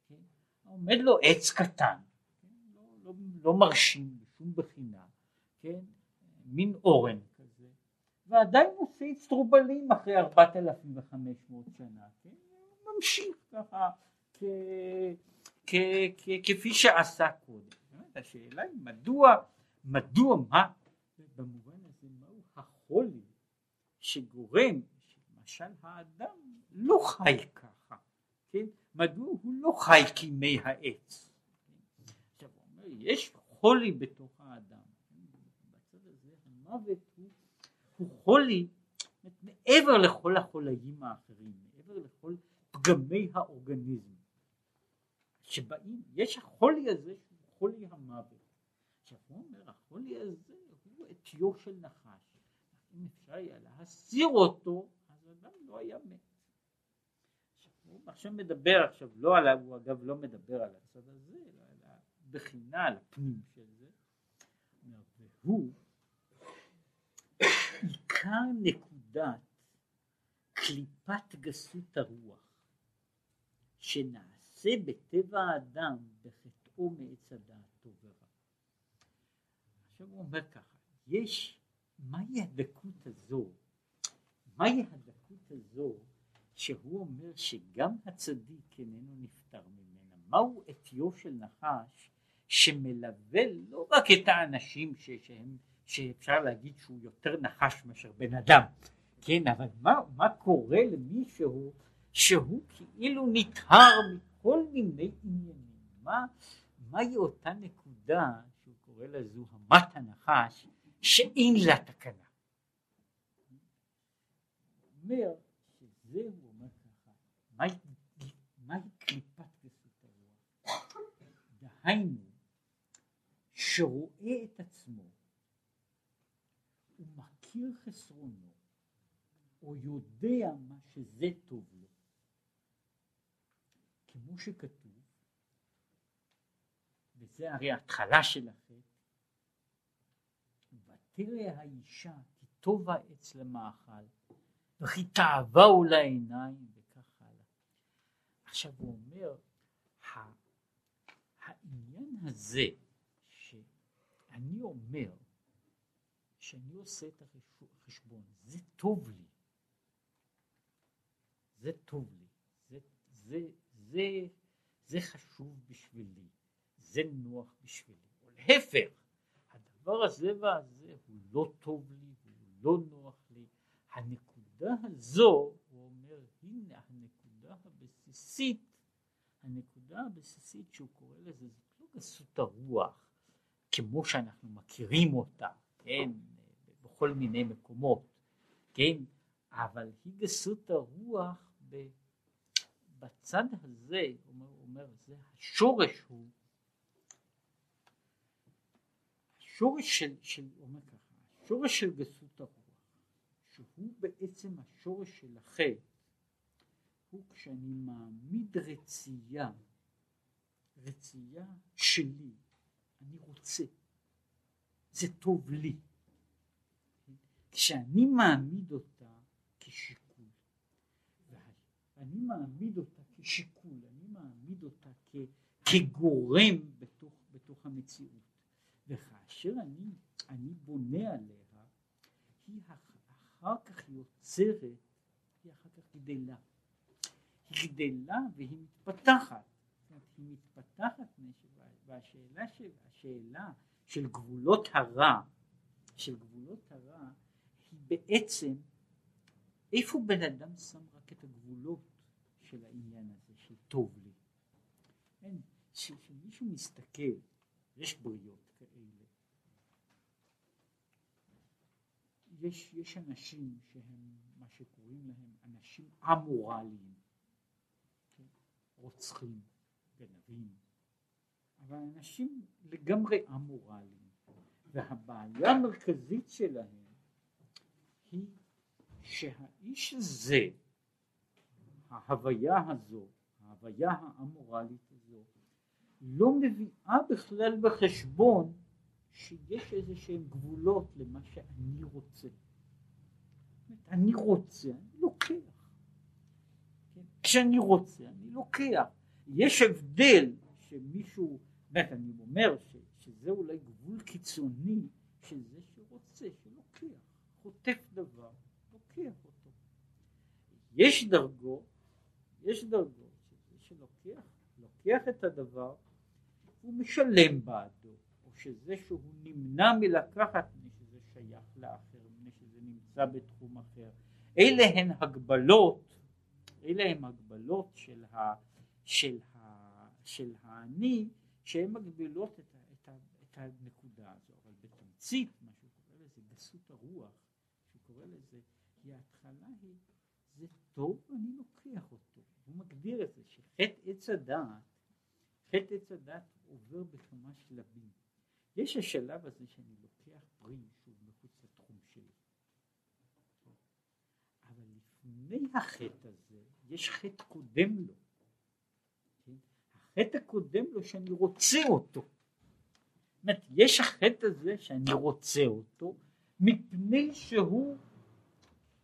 כן? עומד לו עץ קטן, כן? לא, לא, לא מרשים בשום בחינה, כן? מין אורן כזה, ועדיין עושה אצטרובלים אחרי 4,500 שנה, כן? ממשיך ככה כפי שעשה קודם. השאלה היא מדוע, מדוע מה, במובן הזה מהו החולי שגורם למשל האדם לא חי ככה, כן? מדוע הוא לא חי כימי העץ? יש חולי בתוך האדם, בצד הזה המוות הוא, חולי מעבר לכל החולאים האחרים, מעבר לכל פגמי האורגניזם שבאים, יש החולי הזה שהוא חולי המוות. עכשיו הוא אומר, החולי הזה הוא עטיו של נחש, אם אפשר היה להסיר אותו אדם לא היה מת. הוא עכשיו מדבר עכשיו לא על, הוא אגב לא מדבר על הצד הזה, אלא על הבחינה, על הפנים של זה, והוא עיקר נקודת קליפת גסות הרוח שנעשה בטבע האדם בחטאו מעץ הדעת טוב ורע. עכשיו הוא אומר ככה, יש, מהי הדקות הזו, מהי הדקות הזו שהוא אומר שגם הצדיק איננו נפטר ממנה. מהו עטיו של נחש שמלווה לא רק את האנשים ש, שהם, שאפשר להגיד שהוא יותר נחש מאשר בן אדם, כן, אבל מה, מה קורה למישהו שהוא כאילו נטהר מכל מיני עניינים? מה, מהי אותה נקודה שהוא קורא לה זוהמת הנחש שאין לה תקנה? אומר שזה אומר ככה, מהי קליפת גסות הרוח? דהיינו, שרואה את עצמו ומכיר חסרונו, או יודע מה שזה טוב לו, כמו שכתוב, וזה הרי ההתחלה של החטא, ותראה האישה כי טוב העץ למאכל, וכי תאווהו לעיניים, וכך הלאה. עכשיו הוא אומר, העניין הזה, שאני אומר, שאני עושה את החשבון, זה טוב לי, זה טוב לי, זה, זה, זה, זה חשוב בשבילי, זה נוח בשבילי, או להפך, הדבר הזה והזה הוא לא טוב לי, הוא לא נוח לי, הנקודה הזו, הוא אומר, הנה הנקודה הבסיסית, הנקודה הבסיסית שהוא קורא לזה, זאת לא גסות הרוח, כמו שאנחנו מכירים אותה, כן, בכל מיני מקומות, כן, אבל היא גסות הרוח בצד הזה, אומר, אומר זה השורש הוא, השורש של, של, אומר ככה, השורש של גסות הרוח, שהוא בעצם השורש של החטא, הוא כשאני מעמיד רצייה, רצייה שלי, אני רוצה, זה טוב לי. כשאני מעמיד אותה כשיקול, אני מעמיד אותה כשיקול, אני מעמיד אותה כ, כגורם בתוך, בתוך המציאות, וכאשר אני, אני בונה עליה, היא אחר כך יוצרת, היא אחר כך גדלה. היא גדלה והיא מתפתחת. היא מתפתחת והשאלה של, השאלה של גבולות הרע, של גבולות הרע, היא בעצם איפה בן אדם שם רק את הגבולות של העניין הזה, של טוב לי. אין, כשמישהו מסתכל, יש בריות כאלה, יש, יש אנשים שהם מה שקוראים להם אנשים אמורליים, כן? רוצחים, גנבים, אבל אנשים לגמרי אמורליים, והבעיה המרכזית שלהם היא שהאיש הזה, ההוויה הזו, ההוויה האמורלית הזו, לא מביאה בכלל בחשבון שיש איזה שהם גבולות למה שאני רוצה. אני רוצה, אני לוקח. כן? כשאני רוצה, אני לוקח. יש הבדל שמישהו, באמת אני אומר ש, שזה אולי גבול קיצוני של זה שרוצה, שלוקח, חוטף דבר, לוקח אותו. יש דרגות, יש דרגות שזה שלוקח, לוקח את הדבר, הוא משלם בעדו, או שזה שהוא נמנע מלקחת מפני שזה שייך לאחר, מפני שזה נמצא בתחום אחר. אלה הן הגבלות, אלה הן הגבלות של, ה, ה, של האני, שהן מגבילות את, את, את הנקודה הזו, אבל בתמצית מה שהוא קורא לזה גסות הרוח, שהוא קורא לזה, היא ההתחלה היא, זה טוב אני לוקח אותו, הוא מגדיר את זה, שחטא עץ הדעת, חטא עץ הדעת עובר בכמה שלבים, יש השלב הזה שאני לוקח פרי שהוא מחוץ לתחום שלי, אבל לפני החטא הזה יש חטא קודם לו, החטא הקודם לו שאני רוצה אותו. זאת אומרת, יש החטא הזה שאני רוצה אותו מפני שהוא,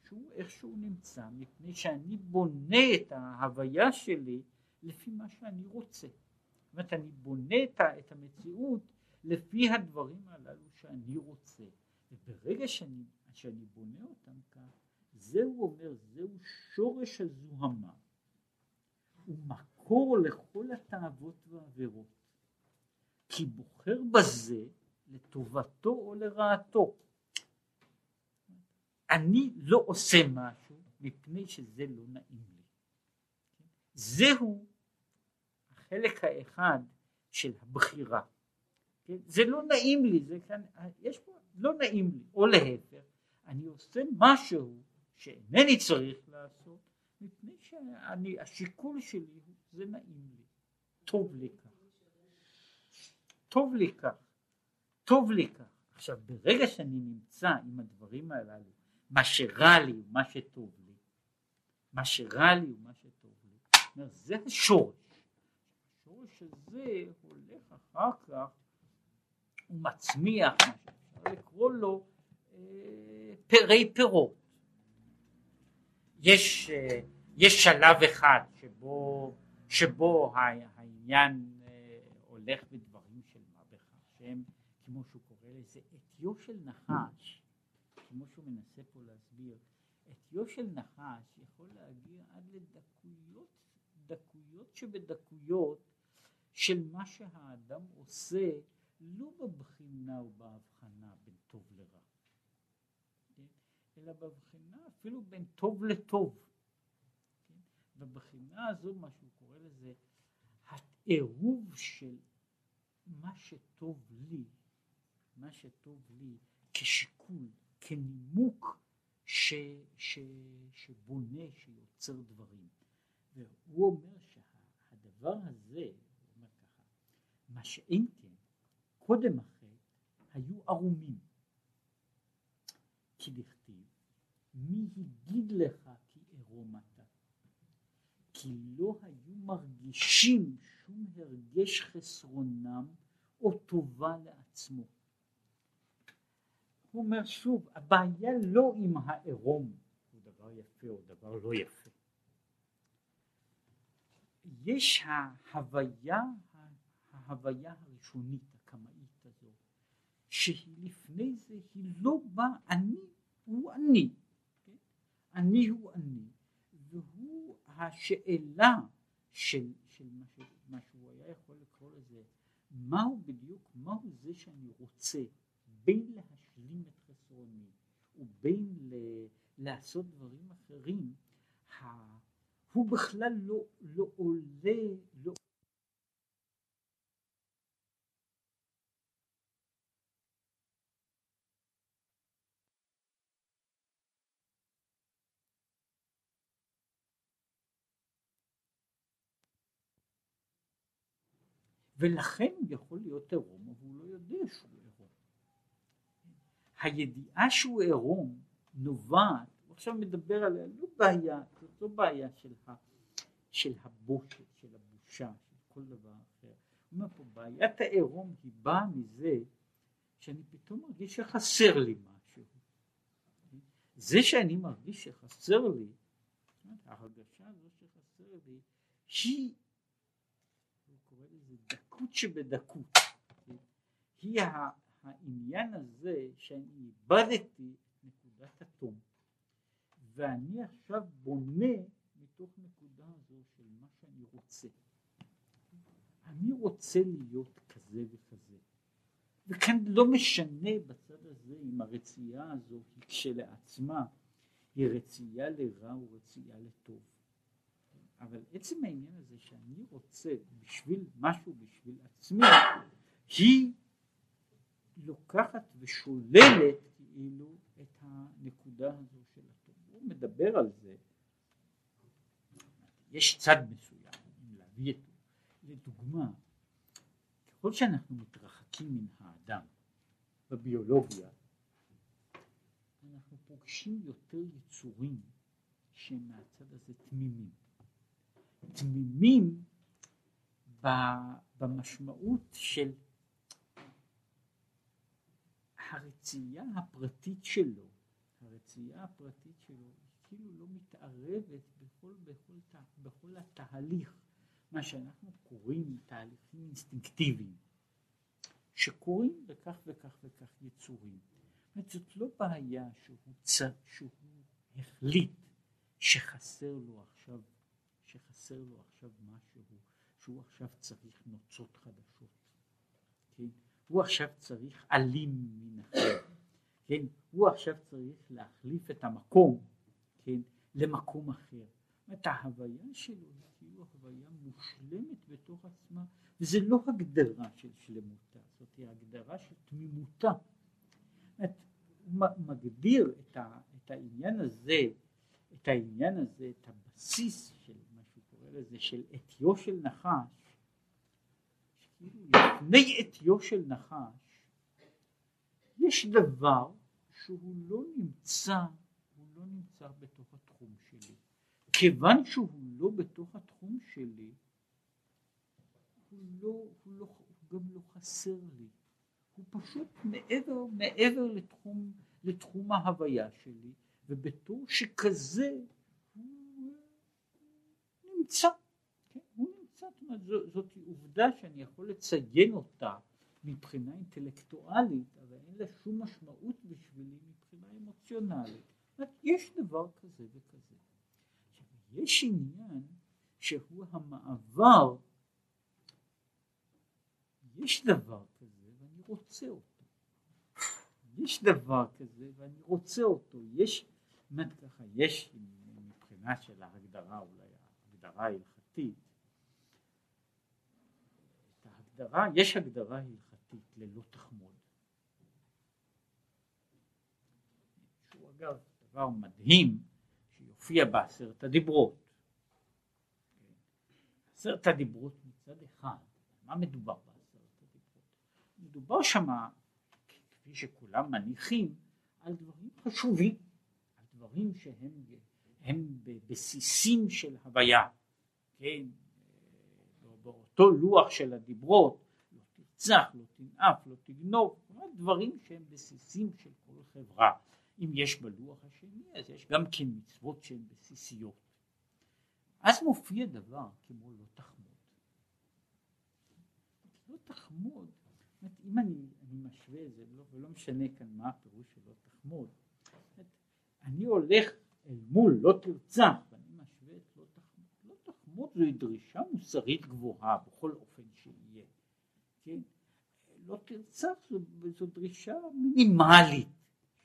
שהוא איכשהו נמצא, מפני שאני בונה את ההוויה שלי לפי מה שאני רוצה. זאת אומרת, אני בונה את המציאות לפי הדברים הללו שאני רוצה. וברגע שאני, שאני בונה אותם כך, זהו אומר, זהו שורש הזוהמה. הוא מקור לכל התאוות והעבירות, כי בוחר בזה לטובתו או לרעתו. אני לא עושה משהו מפני שזה לא נעים לי. זהו החלק האחד של הבחירה. זה לא נעים לי, זה כאן, יש פה, לא נעים לי, או להפך, אני עושה משהו שאינני צריך לעשות, מפני שהשיקול שלי הוא זה נעים לי, טוב לי כך, טוב לי כך, טוב לי כך. עכשיו ברגע שאני נמצא עם הדברים הללו, מה שרע לי ומה שטוב לי, מה שרע לי ומה שטוב לי, זה השורש. השורש הזה הולך אחר כך, הוא מצמיח, מה שאפשר לקרוא לו, אה, פרי פירות. יש, אה, יש שלב אחד שבו, שבו העניין אה, הולך בדברים של מה בכך, שהם, כמו שהוא קורא לזה, אתיו של נחש, כמו שהוא מנסה פה להסביר, אתיו של נחש יכול להגיע עד לדקויות, דקויות שבדקויות של מה שהאדם עושה לא בבחינה ובהבחנה בין טוב לרע, כן? אלא בבחינה אפילו בין טוב לטוב. בבחינה הזו מה שהוא העירוב של מה שטוב לי, מה שטוב לי כשיקול, כנימוק ש, ש, שבונה, שיוצר דברים. והוא אומר שהדבר הזה, הוא אומר ככה, מה שאין כן, קודם החטא היו ערומים. כי דכתיב, מי הגיד לך כי ערום אתה? כי לא היו מרגישים שום הרגש חסרונם או טובה לעצמו. הוא אומר שוב, הבעיה לא עם העירום, הוא דבר יפה או דבר לא יפה. יש ההוויה, ההוויה הראשונית הקמאית הזו, שהיא לפני זה, היא לא באה, אני הוא אני, כן? אני הוא אני, והוא השאלה של, של מה, ש, מה שהוא היה יכול לקרוא לזה, מהו בדיוק, מהו זה שאני רוצה בין להשלים את חסרוני ובין ל, לעשות דברים אחרים, הוא בכלל לא, לא עולה, לא ולכן יכול להיות עירום אבל הוא לא יודע שהוא עירום. הידיעה שהוא עירום נובעת, הוא עכשיו מדבר עליה, לא בעיה, זאת לא בעיה של, ה, של הבושת, של הבושה, של כל דבר אחר. הוא אומר פה, בעיית העירום היא באה מזה שאני פתאום מרגיש שחסר לי משהו. זה שאני מרגיש שחסר לי, ההרגשה הזו שחסר לי, היא דקות שבדקות. היא העניין הזה שאני איבדתי את נקודת התום ואני עכשיו בונה מתוך נקודה הזו של מה שאני רוצה. אני רוצה להיות כזה וכזה. וכאן לא משנה בצד הזה אם הרצייה הזו כשלעצמה היא רצייה לרע או רצייה לטוב. אבל עצם העניין הזה שאני רוצה בשביל משהו בשביל עצמי, היא לוקחת ושוללת כאילו את הנקודה הזו של הטוב. הוא מדבר על זה, יש צד מסוים, להביא אותו, לדוגמה, ככל שאנחנו מתרחקים מן האדם בביולוגיה, אנחנו פוגשים יותר יצורים שהם מהצד הזה תמימים. תמימים במשמעות של הרצייה הפרטית שלו, הרצייה הפרטית שלו כאילו לא מתערבת בכל, בכל, בכל התהליך, מה שאנחנו קוראים תהליכים אינסטינקטיביים, שקורים בכך וכך וכך יצורים. זאת לא בעיה שהוא, צ... שהוא החליט שחסר לו עכשיו שחסר לו עכשיו משהו, שהוא עכשיו צריך נוצות חדשות, כן? הוא עכשיו צריך עלים מן אחר, כן? הוא עכשיו צריך להחליף את המקום, כן? למקום אחר. זאת ההוויה שלו היא כאילו הוויה מושלמת בתוך עצמה, וזה לא הגדרה של שלמותה, זאת היא הגדרה של תמימותה. זאת מגדיר את, את העניין הזה, את העניין הזה, את הבסיס של לזה של עטיו של נחש, שכאילו לפני עטיו של נחש יש דבר שהוא לא נמצא, הוא לא נמצא בתוך התחום שלי. כיוון שהוא לא בתוך התחום שלי, הוא לא, הוא לא, הוא גם לא חסר לי, הוא פשוט מעבר, מעבר לתחום, לתחום ההוויה שלי, ובתור שכזה נמצא, כן? הוא נמצא, זאת אומרת, זאת, עובדה שאני יכול לציין אותה מבחינה אינטלקטואלית, אבל אין לה שום משמעות בשבילי מבחינה אמוציונלית. יש דבר כזה וכזה. יש עניין שהוא המעבר, יש דבר כזה ואני רוצה אותו. יש דבר כזה ואני רוצה אותו. יש, זאת ככה, יש מבחינה של ההגדרה, אולי ההגדרה ההלכתית, את ההגדרה, יש הגדרה הלכתית ללא תחמוד. שהוא אגב דבר מדהים שיופיע בעשרת הדיברות. עשרת הדיברות מצד אחד, מה מדובר בעשרת הדיברות? מדובר שמה, כפי שכולם מניחים, על דברים חשובים, על דברים שהם הם בבסיסים של הוויה, כן, באותו לוח של הדיברות, לא תרצח, לא תנאף, לא תגנוב, דברים שהם בסיסים של כל חברה. אם יש בלוח השני אז יש גם כן מצוות שהן בסיסיות. אז מופיע דבר כמו לא תחמוד. לא תחמוד, אם אני, אני משווה את זה, לא, ולא משנה כאן מה הפירוש של לא תחמוד, אני הולך אל מול לא תרצח, ואני משווה את לא תחמוד. לא תחמוד זוהי דרישה מוסרית גבוהה בכל אופן שיהיה. כן? לא תרצח זו, זו דרישה מינימלית.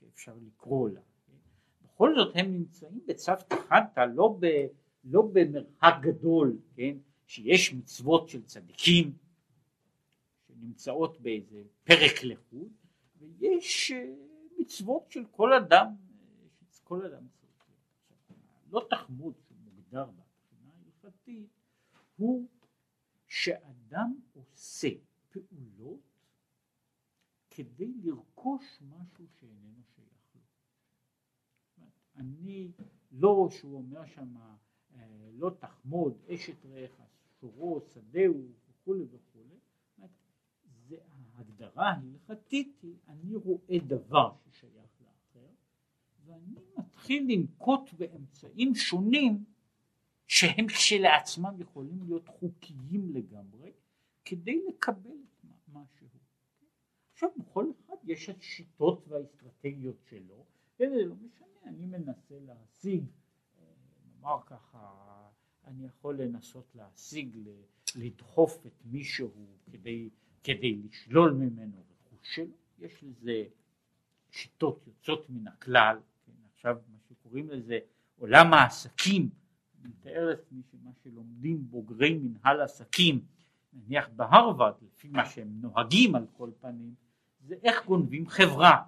שאפשר לקרוא לה. בכל זאת הם נמצאים בצוותא חדא, לא, ב, לא במרחק גדול, כן, שיש מצוות של צדיקים שנמצאות באיזה פרק לחוד, ויש אה, מצוות של כל אדם, כל אדם לא תחמוד שמוגדר בבחינה ההלכתית, הוא שאדם עושה פעולות כדי לרכוש משהו שאיננו שייך לו. אני, לא שהוא אומר שם אה, לא תחמוד אשת רעך שורו שדהו וכולי וכולי, זה ההגדרה ההלכתית היא אני רואה דבר ששייך ואני מתחיל לנקוט באמצעים שונים שהם כשלעצמם יכולים להיות חוקיים לגמרי כדי לקבל עכשיו בכל אחד יש את השיטות והאסטרטגיות שלו, וזה לא משנה, אני מנסה להשיג, אה, נאמר ככה, אני יכול לנסות להשיג, לדחוף את מישהו כדי, כדי לשלול ממנו רכוש שלו, יש לזה שיטות יוצאות מן הכלל, עכשיו מה שקוראים לזה עולם העסקים, אני מתאר לעצמי שמה שלומדים בוגרי מנהל עסקים, נניח בהרווארד, לפי מה שהם נוהגים על כל פנים, זה איך גונבים חברה,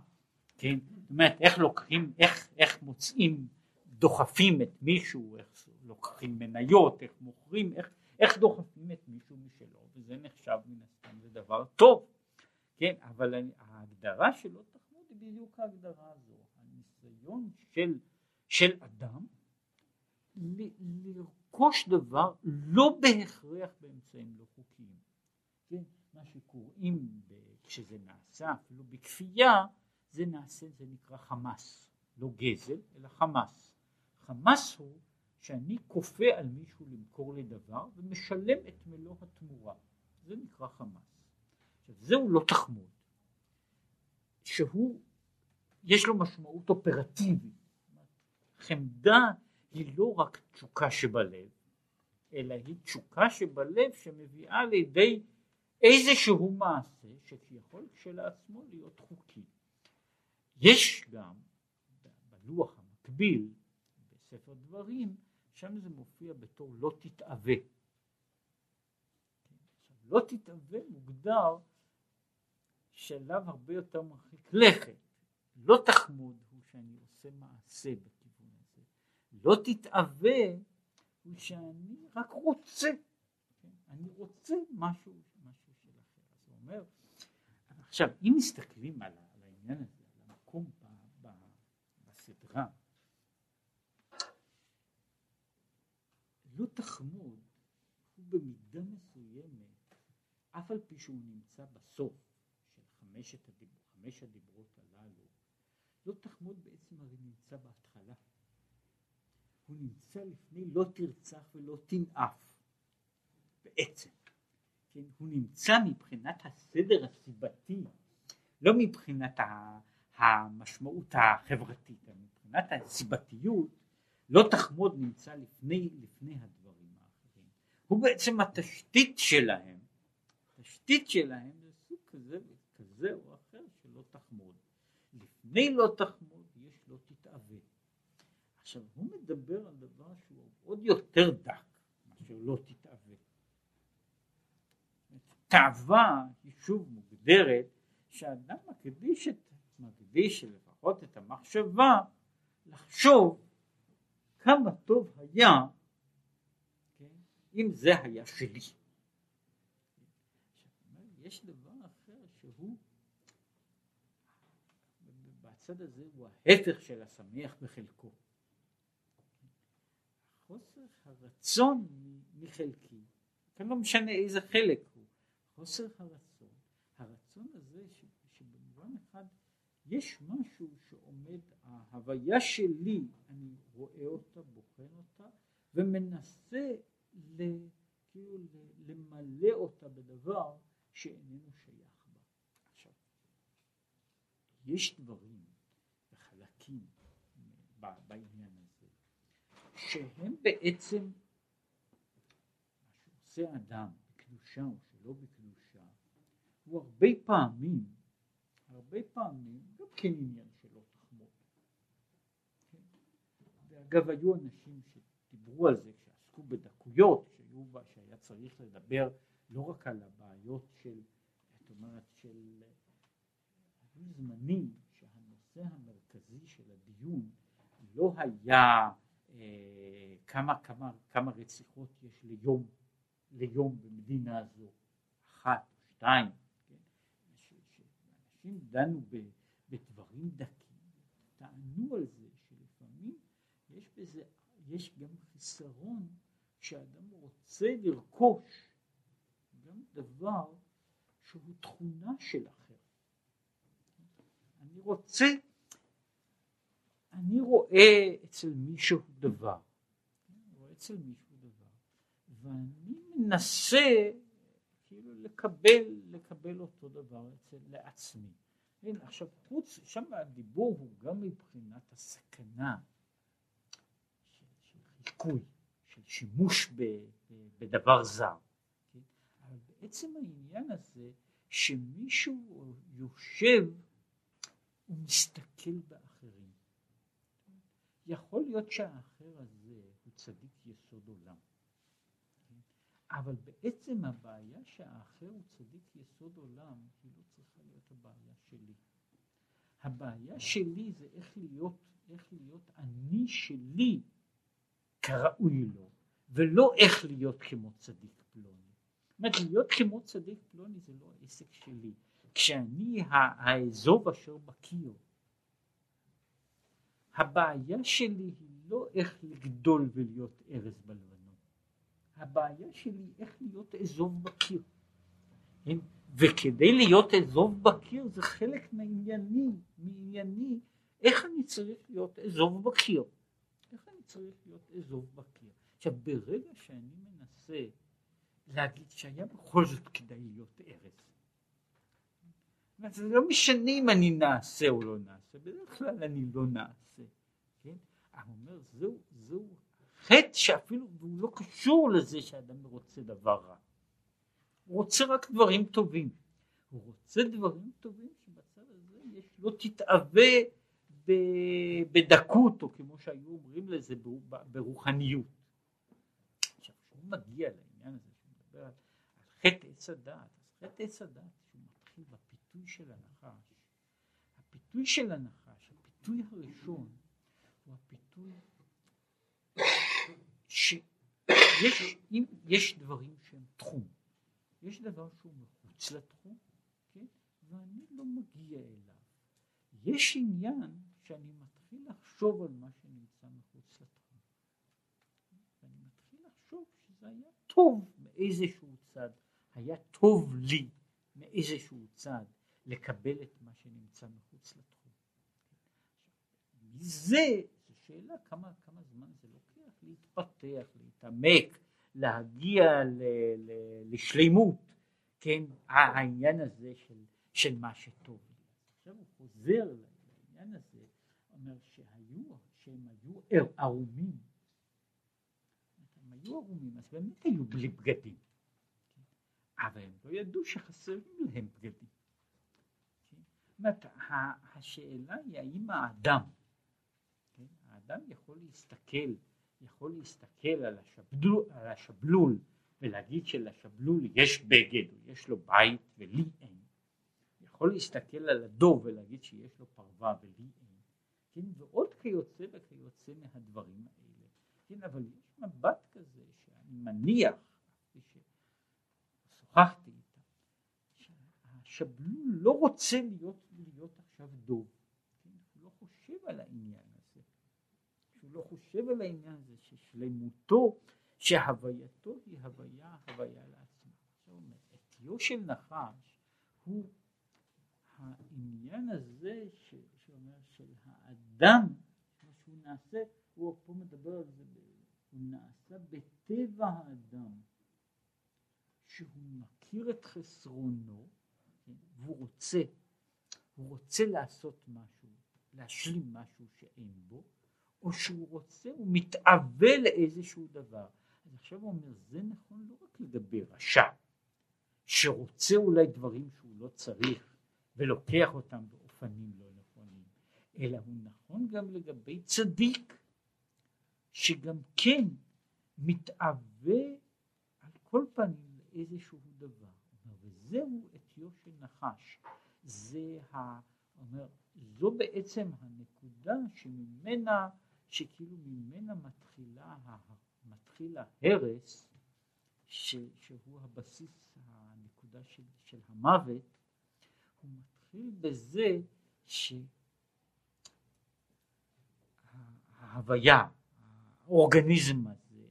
כן? זאת אומרת איך לוקחים, איך, איך מוצאים, דוחפים את מישהו, איך לוקחים מניות, איך מוכרים, איך, איך דוחפים את מישהו משלו, וזה נחשב מן הסתם זה דבר טוב, כן? אבל ההגדרה של לא תחמוד היא בדיוק ההגדרה הזו, הניסיון של, של אדם לרכוש דבר לא בהכרח באמצעים לא חוקיים, כן? מה שקוראים כשזה נעשה אפילו בכפייה זה נעשה זה נקרא חמאס. לא גזל אלא חמאס. חמאס הוא שאני כופה על מישהו למכור לי דבר ומשלם את מלוא התמורה. זה נקרא חמאס. עכשיו זהו לא תחמוד שהוא יש לו משמעות אופרטיבית חמדה היא לא רק תשוקה שבלב אלא היא תשוקה שבלב שמביאה לידי איזשהו מעשה שיכול כשלעצמו להיות חוקי. יש גם בלוח המקביל בספר דברים, שם זה מופיע בתור לא תתאווה. לא תתאווה מוגדר שלב הרבה יותר מרחיק לכת. לא תחמוד הוא שאני עושה מעשה בכיוון הזה. לא תתאווה הוא שאני רק רוצה. אני רוצה משהו אומר, עכשיו אם מסתכלים על, על העניין הזה, על המקום ב, ב, בסדרה, לא תחמוד הוא במידה מסוימת אף על פי שהוא נמצא בסוף של חמשת הדיבור, חמש הדיברות לא תחמוד בעצם הרי נמצא בהתחלה. הוא נמצא לפני לא תרצח ולא תנאף, בעצם. כן, הוא נמצא מבחינת הסדר הסיבתי, לא מבחינת המשמעות החברתית, מבחינת הסיבתיות, לא תחמוד נמצא לפני, לפני הדברים האחרים. הוא בעצם התשתית שלהם, התשתית שלהם זה סוג כזה וכזה או. לפני לא תחמוד יש לא תתאווה. עכשיו הוא מדבר על דבר שהוא עוד יותר דק מאשר לא תתאווה. תאווה היא שוב מוגדרת שאדם מקדיש, את, מקדיש לפחות את המחשבה לחשוב כמה טוב היה כן, אם זה היה שלי. יש דבר אחר שהוא בצד הזה הוא ההפך של השמח בחלקו. חוסר הרצון מחלקי, כאן לא משנה איזה חלק הוא, חוסר הרצון, הרצון הזה ש, שבמובן אחד יש משהו שעומד, ההוויה שלי, אני רואה אותה, בוחן אותה, ומנסה ל, כאילו למלא אותה בדבר שאיננו שייך בה. עכשיו, יש דברים וחלקים בעניין הזה, שהם בעצם, מה שעושה אדם בקדושה או שלא בקדושה, הוא הרבה פעמים, הרבה פעמים, גם כן עניין שלא תחמוד. כן? ואגב, היו אנשים שדיברו על זה, שעסקו בדקויות, שהיו בה, שהיה צריך לדבר לא רק על הבעיות של, זאת אומרת, של, היו זמנים שהנושא המרכזי של הדיון לא היה אה, כמה, כמה, כמה רציחות יש ליום, ליום במדינה זו, אחת או שתיים, כן? שאנשים דנו בדברים דקים, טענו על זה שלפעמים יש בזה, יש גם חיסרון שאדם רוצה לרכוש גם דבר שהוא תכונה של אחר. אני רוצה, אני רואה אצל מישהו דבר, אני רואה אצל מישהו דבר, ואני מנסה כאילו לקבל, לקבל אותו דבר אצל לעצמי. הנה, עכשיו חוץ, שם הדיבור הוא גם מבחינת הסכנה של, של חיקוי, של שימוש ב, ב, בדבר זר. אבל בעצם העניין הזה שמישהו יושב ומסתכל באחרים. יכול להיות שהאחר הזה הוא צדיק יסוד עולם. אבל בעצם הבעיה שהאחר הוא צדיק יסוד עולם היא לא צריכה להיות הבעיה שלי. הבעיה שלי זה איך להיות, איך להיות אני שלי כראוי לו, ולא איך להיות כמו צדיק פלוני. זאת אומרת, להיות כמו צדיק פלוני זה לא העסק שלי. כשאני האזוב אשר בקיר, הבעיה שלי היא לא איך לגדול ולהיות ארז בלבנון. הבעיה שלי איך להיות אזוב בקיר. כן? וכדי להיות אזוב בקיר זה חלק מענייני, מענייני, איך אני צריך להיות אזוב בקיר. איך אני צריך להיות אזוב בקיר. עכשיו ברגע שאני מנסה להגיד שהיה בכל זאת כדאי להיות ארז. זה לא משנה אם אני נעשה או לא נעשה, בדרך כלל אני לא נעשה. כן? אני אומר, זהו, זהו חטא שאפילו הוא לא קשור לזה שאדם רוצה דבר רע. הוא רוצה רק דברים טובים. הוא רוצה דברים טובים שבצד הזה יש לא תתאווה בדקות, או כמו שהיו אומרים לזה ברוחניות. עכשיו כשהוא מגיע לעניין הזה, שהוא מדבר על, חטא עץ הדעת, חטא עץ הדעת שהוא מתחיל בפיתוי של הנחש, הפיתוי של הנחש, הפיתוי הראשון הוא הפיתוי שיש יש דברים שהם תחום, יש דבר שהוא מחוץ לתחום, כן? ואני לא מגיע אליו. יש עניין שאני מתחיל לחשוב על מה שנמצא מחוץ לתחום. ואני מתחיל לחשוב שזה היה טוב מאיזשהו צד. היה טוב לי מאיזשהו צד לקבל את מה שנמצא מחוץ לתחום. מזה, זו שאלה כמה, כמה זמן זה לוקח להתפתח, להתעמק, להגיע ל, ל, לשלימות, כן, העניין הזה של, של מה שטוב. עכשיו הוא חוזר לעניין הזה, אומר שהיו, שהם היו ערומים, הם היו ערומים, אז באמת היו בלי בגדים. אבל הם לא ידעו שחסרים להם בגדים. אומרת, השאלה היא האם האדם, כן, האדם יכול להסתכל, יכול להסתכל על השבלול, על השבלול ולהגיד שלשבלול יש בגד, יש לו בית ולי אין. יכול להסתכל על הדוב ולהגיד שיש לו פרווה ולי אין. כן, ועוד כיוצא וכיוצא מהדברים האלה. כן, אבל יש מבט כזה שאני מניח שוחחתי שהשבלול לא רוצה להיות, להיות עכשיו דוב, כן? הוא לא חושב על העניין הזה, הוא לא חושב על העניין הזה ששלמותו, שהווייתו היא הוויה, הוויה לעצמה. זאת אומרת, עטיו של נחש הוא העניין הזה ש, שאומר של האדם, מה שהוא נעשה, הוא פה מדבר על זה, הוא נעשה בטבע האדם. שהוא מכיר את חסרונו והוא רוצה, הוא רוצה לעשות משהו, להשלים משהו שאין בו, או שהוא רוצה, הוא מתאווה לאיזשהו דבר. אז עכשיו הוא אומר, זה נכון לא רק לגבי רשע, שרוצה אולי דברים שהוא לא צריך ולוקח אותם באופנים לא נכונים, אלא הוא נכון גם לגבי צדיק, שגם כן מתאווה על כל פנים איזשהו דבר. וזהו עטיו של נחש. זה ה... אומר, זו בעצם הנקודה שממנה, שכאילו ממנה מתחילה, מתחיל ההרס, ש, שהוא הבסיס, הנקודה של, של המוות, הוא מתחיל בזה שההוויה, האורגניזם הזה,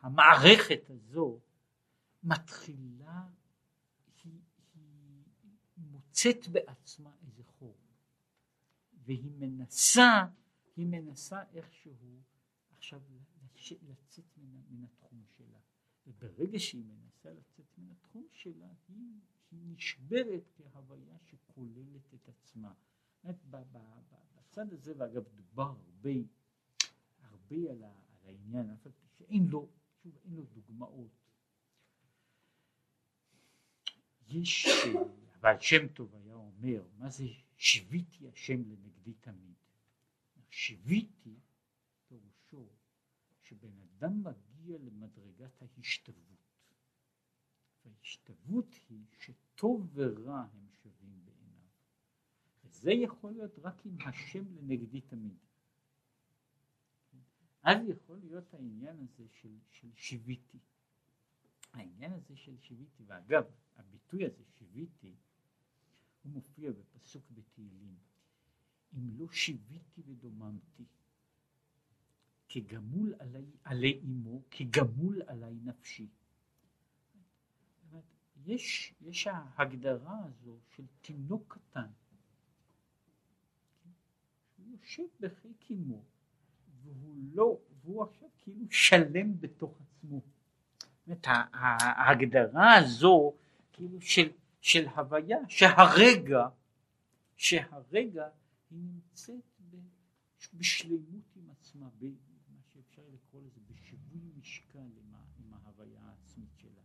המערכת הזו, מתחילה, היא, היא מוצאת בעצמה איזה חור, והיא מנסה, היא מנסה איכשהו עכשיו לצאת מן, מן התחום שלה, וברגע שהיא מנסה לצאת מן התחום שלה, היא, היא נשברת כהוויה שכוללת את עצמה. בצד הזה, ואגב דובר הרבה, הרבה על, העניין, אף על פי שאין לו, שוב, אין לו דוגמאות. יש, אבל שם טוב היה אומר, מה זה שיוויתי השם לנגדי תמיד? שיוויתי פירושו שבן אדם מגיע למדרגת ההשתוות. וההשתוות היא שטוב ורע הם שווים בעיניו. וזה יכול להיות רק עם השם לנגדי תמיד. אז יכול להיות העניין הזה של, של שיוויתי. העניין הזה של שיוויתי, ואגב, הביטוי הזה שיוויתי, הוא מופיע בפסוק בתהילים, אם לא שיוויתי ודוממתי, כגמול עלי, עלי אמו, כגמול עלי נפשי. יש, יש ההגדרה הזו של תינוק קטן, שהוא יושב בחיק אמו, והוא לא, והוא עכשיו כאילו שלם בתוך עצמו. זאת ההגדרה הזו כאילו של, של הוויה שהרגע, שהרגע היא נמצאת בשלמות עם עצמה, במה שאפשר לקרוא לזה בשיווי משקל עם, עם ההוויה העצמית שלה.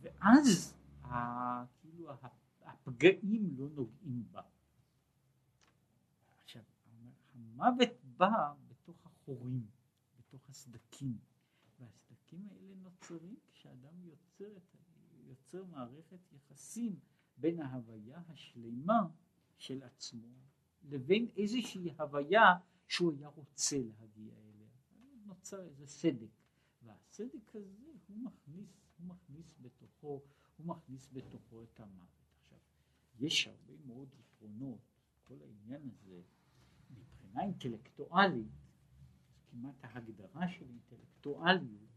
ואז ה, כאילו הפגעים לא נוגעים בה. עכשיו, המוות בא בתוך החורים, בתוך הסדקים, והסדקים האלה נוצרים כשאדם יוצר את יוצר מערכת יחסים בין ההוויה השלמה של עצמו לבין איזושהי הוויה שהוא היה רוצה להגיע אליה. נוצר איזה סדק, והסדק הזה הוא מכניס, הוא מכניס בתוכו, הוא מכניס בתוכו את המוות. עכשיו, יש הרבה מאוד יתרונות, כל העניין הזה מבחינה אינטלקטואלית, כמעט ההגדרה של אינטלקטואליות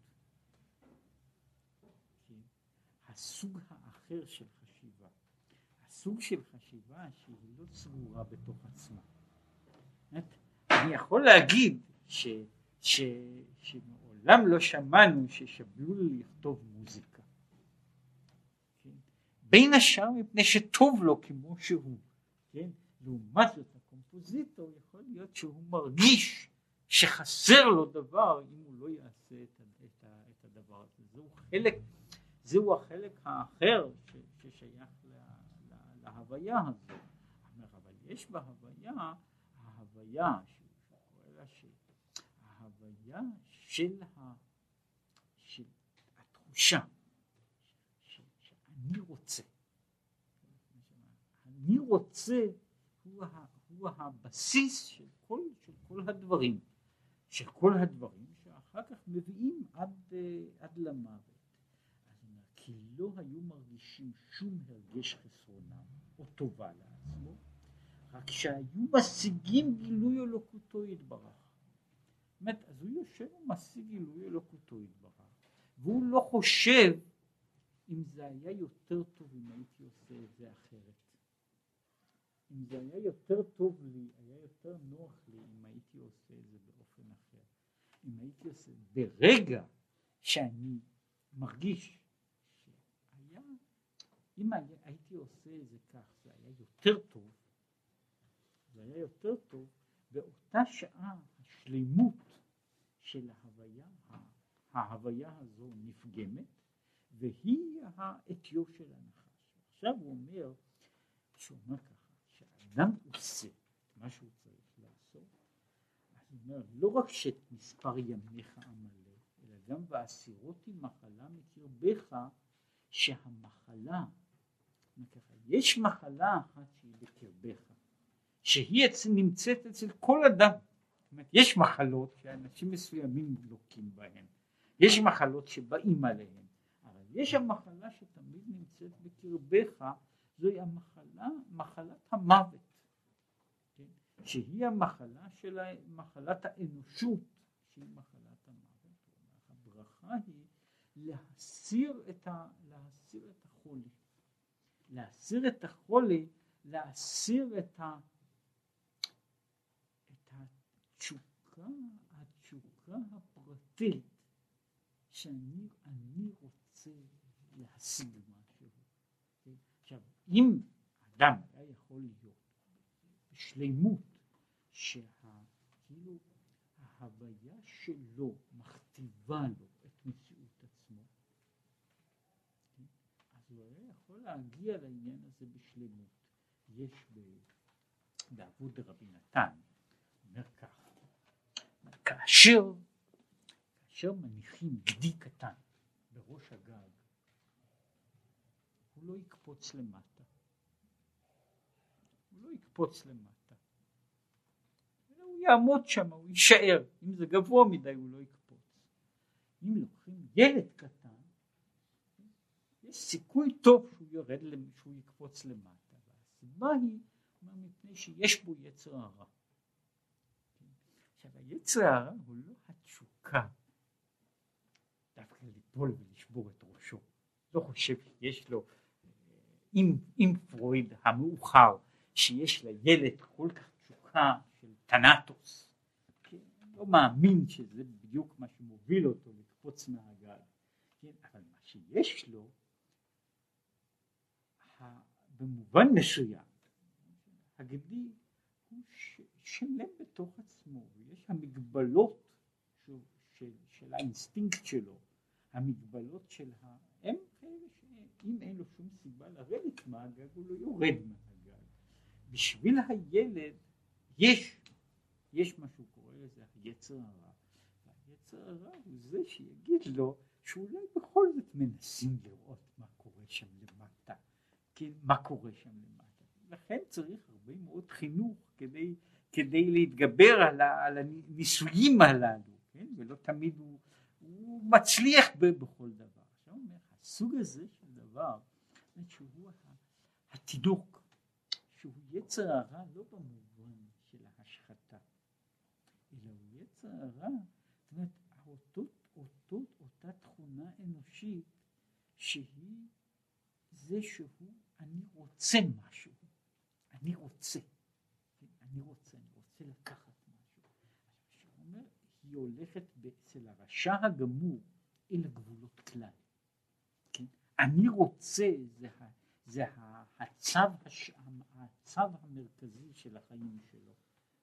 הסוג האחר של חשיבה. הסוג של חשיבה שהיא לא צרורה בתוך עצמה. אני יכול להגיד ש, ש, שמעולם לא שמענו ששבלול לכתוב מוזיקה. כן? בין השאר מפני שטוב לו כמו שהוא. כן? לעומת זאת הקומפוזיטור יכול להיות שהוא מרגיש שחסר לו דבר אם הוא לא יעשה את, את, את הדבר הזה. זהו חלק, זהו החלק האחר ש, ששייך לה, לה, להוויה הזו. אבל יש בהוויה, ההוויה ההוויה של, ה, של התחושה שאני רוצה. אני רוצה הוא, ה, הוא הבסיס של כל, של כל הדברים, של כל הדברים שאחר כך מביאים עד, אה, עד למוות. כי לא היו מרגישים שום הרגש חסרונם או טובה לעצמו, רק שהיו משיגים גילוי אלוקותו יתברך. באמת, אז הוא יושב ומשיג גילוי אלוקותו יתברך, והוא לא חושב אם זה היה יותר טוב אם הייתי עושה את זה אחרת. אם זה היה יותר טוב לי, היה יותר נוח לי אם הייתי עושה את זה באופן אחר. אם הייתי עושה, ברגע שאני מרגיש אם היה, הייתי עושה את זה כך, זה היה יותר טוב, זה היה יותר טוב, באותה שעה השלימות של ההוויה, ההוויה הזו נפגמת, והיא האתיו של הנחש. עכשיו הוא אומר, כשהוא אומר ככה, כשאדם עושה מה שהוא צריך לעשות, אז הוא אומר, לא רק שמספר ימיך המלא, אלא גם והסירותי מחלה מקרבך, שהמחלה, יש מחלה אחת שהיא בקרבך, שהיא נמצאת אצל כל אדם. יש מחלות שאנשים מסוימים לוקים בהן, יש מחלות שבאים עליהן, אבל יש המחלה שתמיד נמצאת בקרבך, זוהי המחלה, מחלת המוות, כן? שהיא המחלה של מחלת האנושות, שהיא מחלת המוות. הברכה היא להסיר את, ה, להסיר את החולי, להסיר את החולי, להסיר את ה... התשוקה, התשוקה הפרטית שאני אני רוצה להשיג משהו. עכשיו, אם אדם היה יכול להיות בשלימות שכאילו ההוויה שלו מכתיבה לו את מציאות עצמו, אז הוא היה יכול להגיע לעניין הזה בשלמות. יש בעבוד רבי נתן, אומר כך, כאשר, כאשר מניחים גדי קטן בראש הגג, הוא לא יקפוץ למטה. הוא לא יקפוץ למטה. הוא יעמוד שם, הוא יישאר. אם זה גבוה מדי הוא לא יקפוץ. אם לוקחים ילד קטן, סיכוי טוב שהוא יורד, שהוא יקפוץ למטה. והסיבה היא מפני שיש בו יצר הרע. עכשיו היצר הרע הוא לא התשוקה דווקא ליפול ולשבור את ראשו. לא חושב שיש לו, עם, עם פרויד המאוחר, שיש לילד כל כך תשוקה של תנטוס. כן? לא מאמין שזה בדיוק מה שמוביל אותו לקפוץ מהגל. כן? אבל מה שיש לו, במובן מסוים, הגדי הוא שלם בתוך עצמו, ויש המגבלות של, של, של האינסטינקט שלו, המגבלות של ה... הם כאלה שאם אין לו שום סיבה לרדת מהגג הוא לא יורד מהגג. בשביל הילד יש, יש מה שהוא קורא לזה היצר הרע. היצר הרע הוא זה שיגיד לו שאולי בכל זאת מנסים לראות מה קורה שם כן, מה קורה שם למטה. לכן צריך הרבה מאוד חינוך כדי כדי להתגבר על, על הניסויים הללו, כן? ולא תמיד הוא, הוא מצליח בכל דבר. עכשיו אומר, הסוג הזה של דבר, שהוא התינוק, שהוא יצר הרע לא במובן של ההשחתה, אלא הוא יצר הרע, זאת אומרת, אותו, אותו, אותה תכונה אנושית שהיא זה שהוא, אני רוצה משהו, אני רוצה, כן, אני רוצה, אני רוצה לקחת משהו. אומר, היא הולכת אצל הרשע הגמור אל הגבולות כלל. כן? אני רוצה, זה, זה הצו, הש, הצו המרכזי של החיים שלו,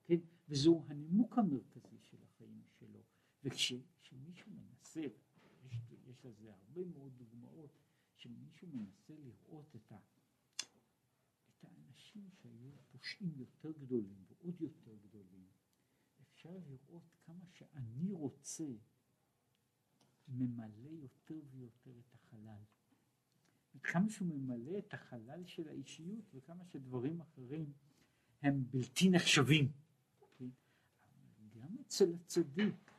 כן? וזהו הנימוק המרכזי של החיים שלו. וכשמישהו מנסה, יש, יש לזה הרבה מאוד דוגמאות, כשמישהו מנסה לראות את, ה, את האנשים שהיו פושעים יותר גדולים ועוד יותר גדולים, אפשר לראות כמה שאני רוצה ממלא יותר ויותר את החלל. כמה שהוא ממלא את החלל של האישיות וכמה שדברים אחרים הם בלתי נחשבים. כן? גם אצל הצדיק,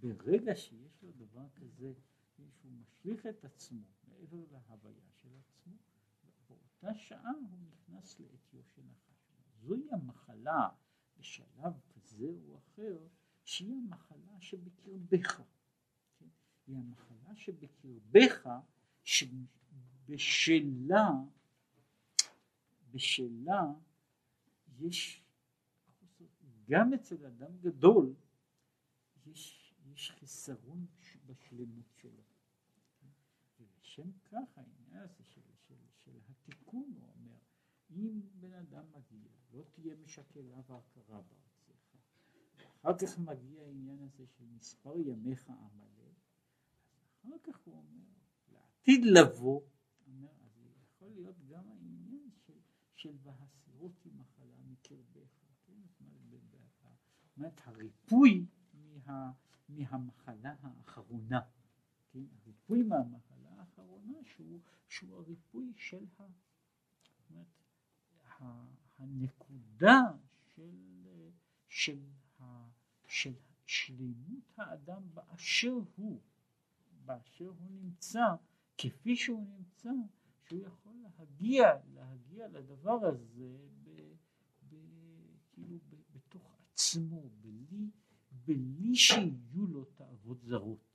ברגע שיש לו דבר כזה, שהוא משליך את עצמו מעבר להוויה של עצמו, באותה שעה הוא נכנס לאתיו של נחש. זוהי המחלה בשלב כזה או אחר, שהיא המחלה שבקרבך. כן? היא המחלה שבקרבך, שבשלה, בשלה יש, גם אצל אדם גדול, יש, יש חיסרון בשלמות שלו. ולשם כך העניין הזה של התיקון, הוא אומר, אם בן אדם מגיע, לא תהיה משקלה והכרה בארצך, אחר כך מגיע העניין הזה של מספר ימיך עמלק, אחר כך הוא אומר, לעתיד לבוא, אומר, אז יכול להיות גם העניין של, של והסירות היא מחלה מקרבך, כן? זאת אומרת, הריפוי מה, מהמחלה האחרונה, כן? הריפוי מהמחלה האחרונה שהוא, שהוא הריפוי של ה, אומרת, הנקודה של, של, של שלמות האדם באשר הוא, באשר הוא נמצא, כפי שהוא נמצא, שהוא יכול להגיע, להגיע לדבר הזה ב, ב, כאילו ב, בתוך עצמו, בלי, בלי שיהיו לו תאוות זרות.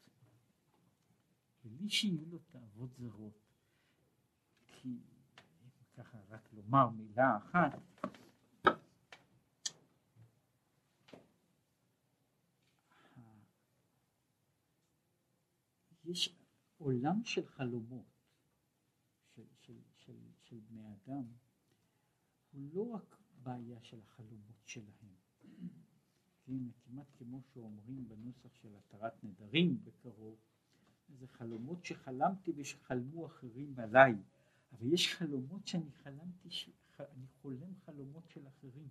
בלי שיהיו לו תאוות זרות. כי ככה רק לומר מילה אחת, יש עולם של חלומות של, של, של, של בני אדם, הוא לא רק בעיה של החלומות שלהם. <clears throat> כמעט כמו שאומרים בנוסח של התרת נדרים בקרוב, זה חלומות שחלמתי ושחלמו אחרים עליי, אבל יש חלומות שאני חלמתי, ש... אני חולם חלומות של אחרים.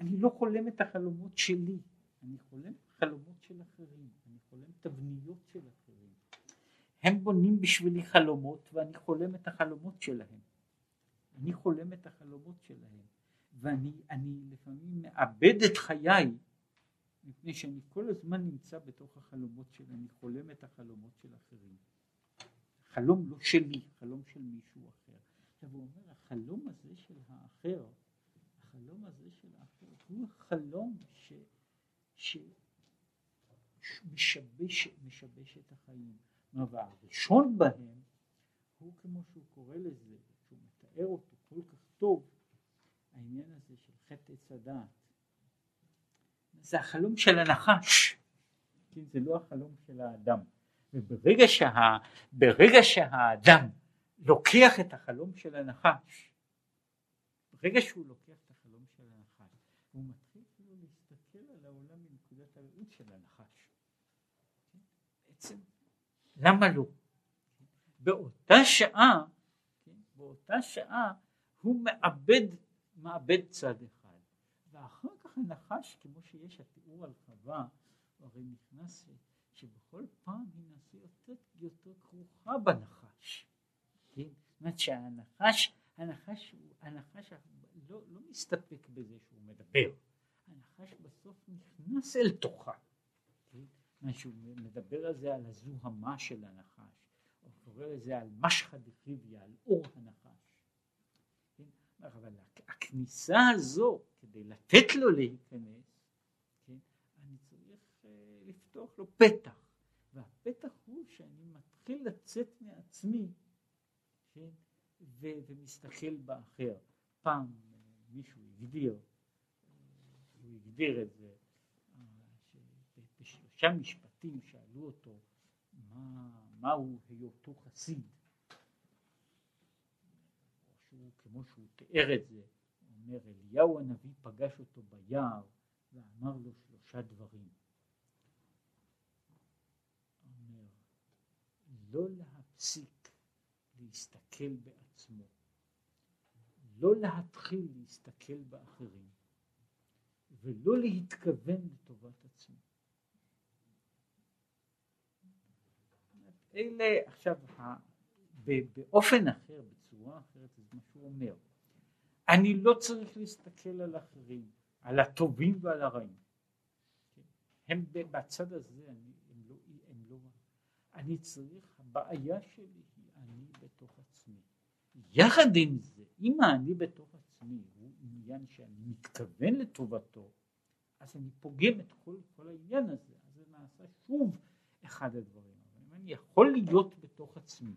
אני לא חולם את החלומות שלי, אני חולם חלומות של אחרים, אני חולם תבניות של אחרים. הם בונים בשבילי חלומות ואני חולם את החלומות שלהם. אני חולם את החלומות שלהם ואני לפעמים מאבד את חיי מפני שאני כל הזמן נמצא בתוך החלומות שלי, אני חולם את החלומות של אחרים. חלום לא שלי, חלום של מישהו אחר. עכשיו הוא אומר, החלום הזה של האחר, החלום הזה של האחר, הוא החלום ש... שמשבש משבש את החיים. והראשון בהם הוא כמו שהוא קורא לזה, שהוא מתאר אותו כל כך טוב, העניין הזה של חטא עץ הדעת. זה החלום של הנחש, כן, זה לא החלום של האדם. וברגע שה, ברגע שהאדם לוקח את החלום של הנחש, ברגע שהוא לוקח את החלום של הנחש, הוא מתחיל כאילו להסתכל על העולם מנקודת הראות של הנחש. כן? בעצם, למה לא? באותה שעה, כן, באותה שעה הוא מאבד, מאבד צד אחד, ואחר הנחש, כמו שיש התיאור על חווה, הרי נכנס שבכל פעם היא נעשה יותר, יותר כרוכה בנחש. כן? זאת אומרת שהנחש, הנחש, הנחש לא, לא מסתפק בזה שהוא מדבר, הנחש בסוף נכנס אל תוכה. כן? שהוא מדבר על זה, על הזוהמה של הנחש, הוא קורא לזה על משחא דחיביא, על אור הנחש. כן? אבל הכניסה הזו, כדי לתת לו להיכנס, לפתוח לו פתח, והפתח הוא שאני מתחיל לצאת מעצמי, כן, ו- ומסתכל באחר. פעם מישהו הגדיר, הוא הגדיר את זה, בשלושה משפטים שאלו אותו מה, מהו היותו חסיד. שהוא, כמו שהוא תיאר את זה, אומר אליהו הנביא פגש אותו ביער ואמר לו שלושה דברים. אומר, לא להפסיק להסתכל בעצמו, לא להתחיל להסתכל באחרים, ולא להתכוון לטובת עצמו. אלה עכשיו באופן אחר, בצורה אחרת, זה מה שהוא אומר. אני לא צריך להסתכל על אחרים, על הטובים ועל הרעים. הם בצד הזה, אני, הם לא, הם לא, אני צריך, הבעיה שלי היא אני בתוך עצמי. יחד עם זה, אם האני בתוך עצמי הוא עניין שאני מתכוון לטובתו, אז אני פוגם את כל, כל העניין הזה, אז זה נעשה שוב אחד הדברים. אני יכול להיות בתוך עצמי,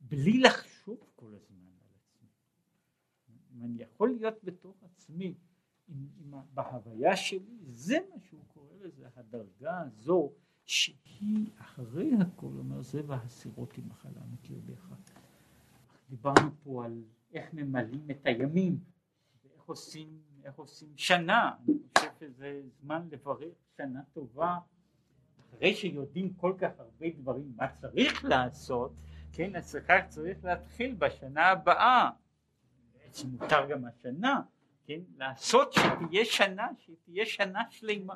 בלי לחשוב כל הזמן אם אני יכול להיות בתוך עצמי, עם, עם, בהוויה שלי, זה מה שהוא קורא לזה, הדרגה הזו, שהיא אחרי הכל, אומר זה והסירות עם מחלה מקרבך. דיברנו פה על איך ממלאים את הימים, ואיך עושים, איך עושים שנה, אני חושב שזה זמן לברך שנה טובה, אחרי שיודעים כל כך הרבה דברים מה צריך לעשות, כן, אז צריך להתחיל בשנה הבאה, שמותר גם השנה, כן, לעשות שתהיה שנה, שתהיה שנה שלמה.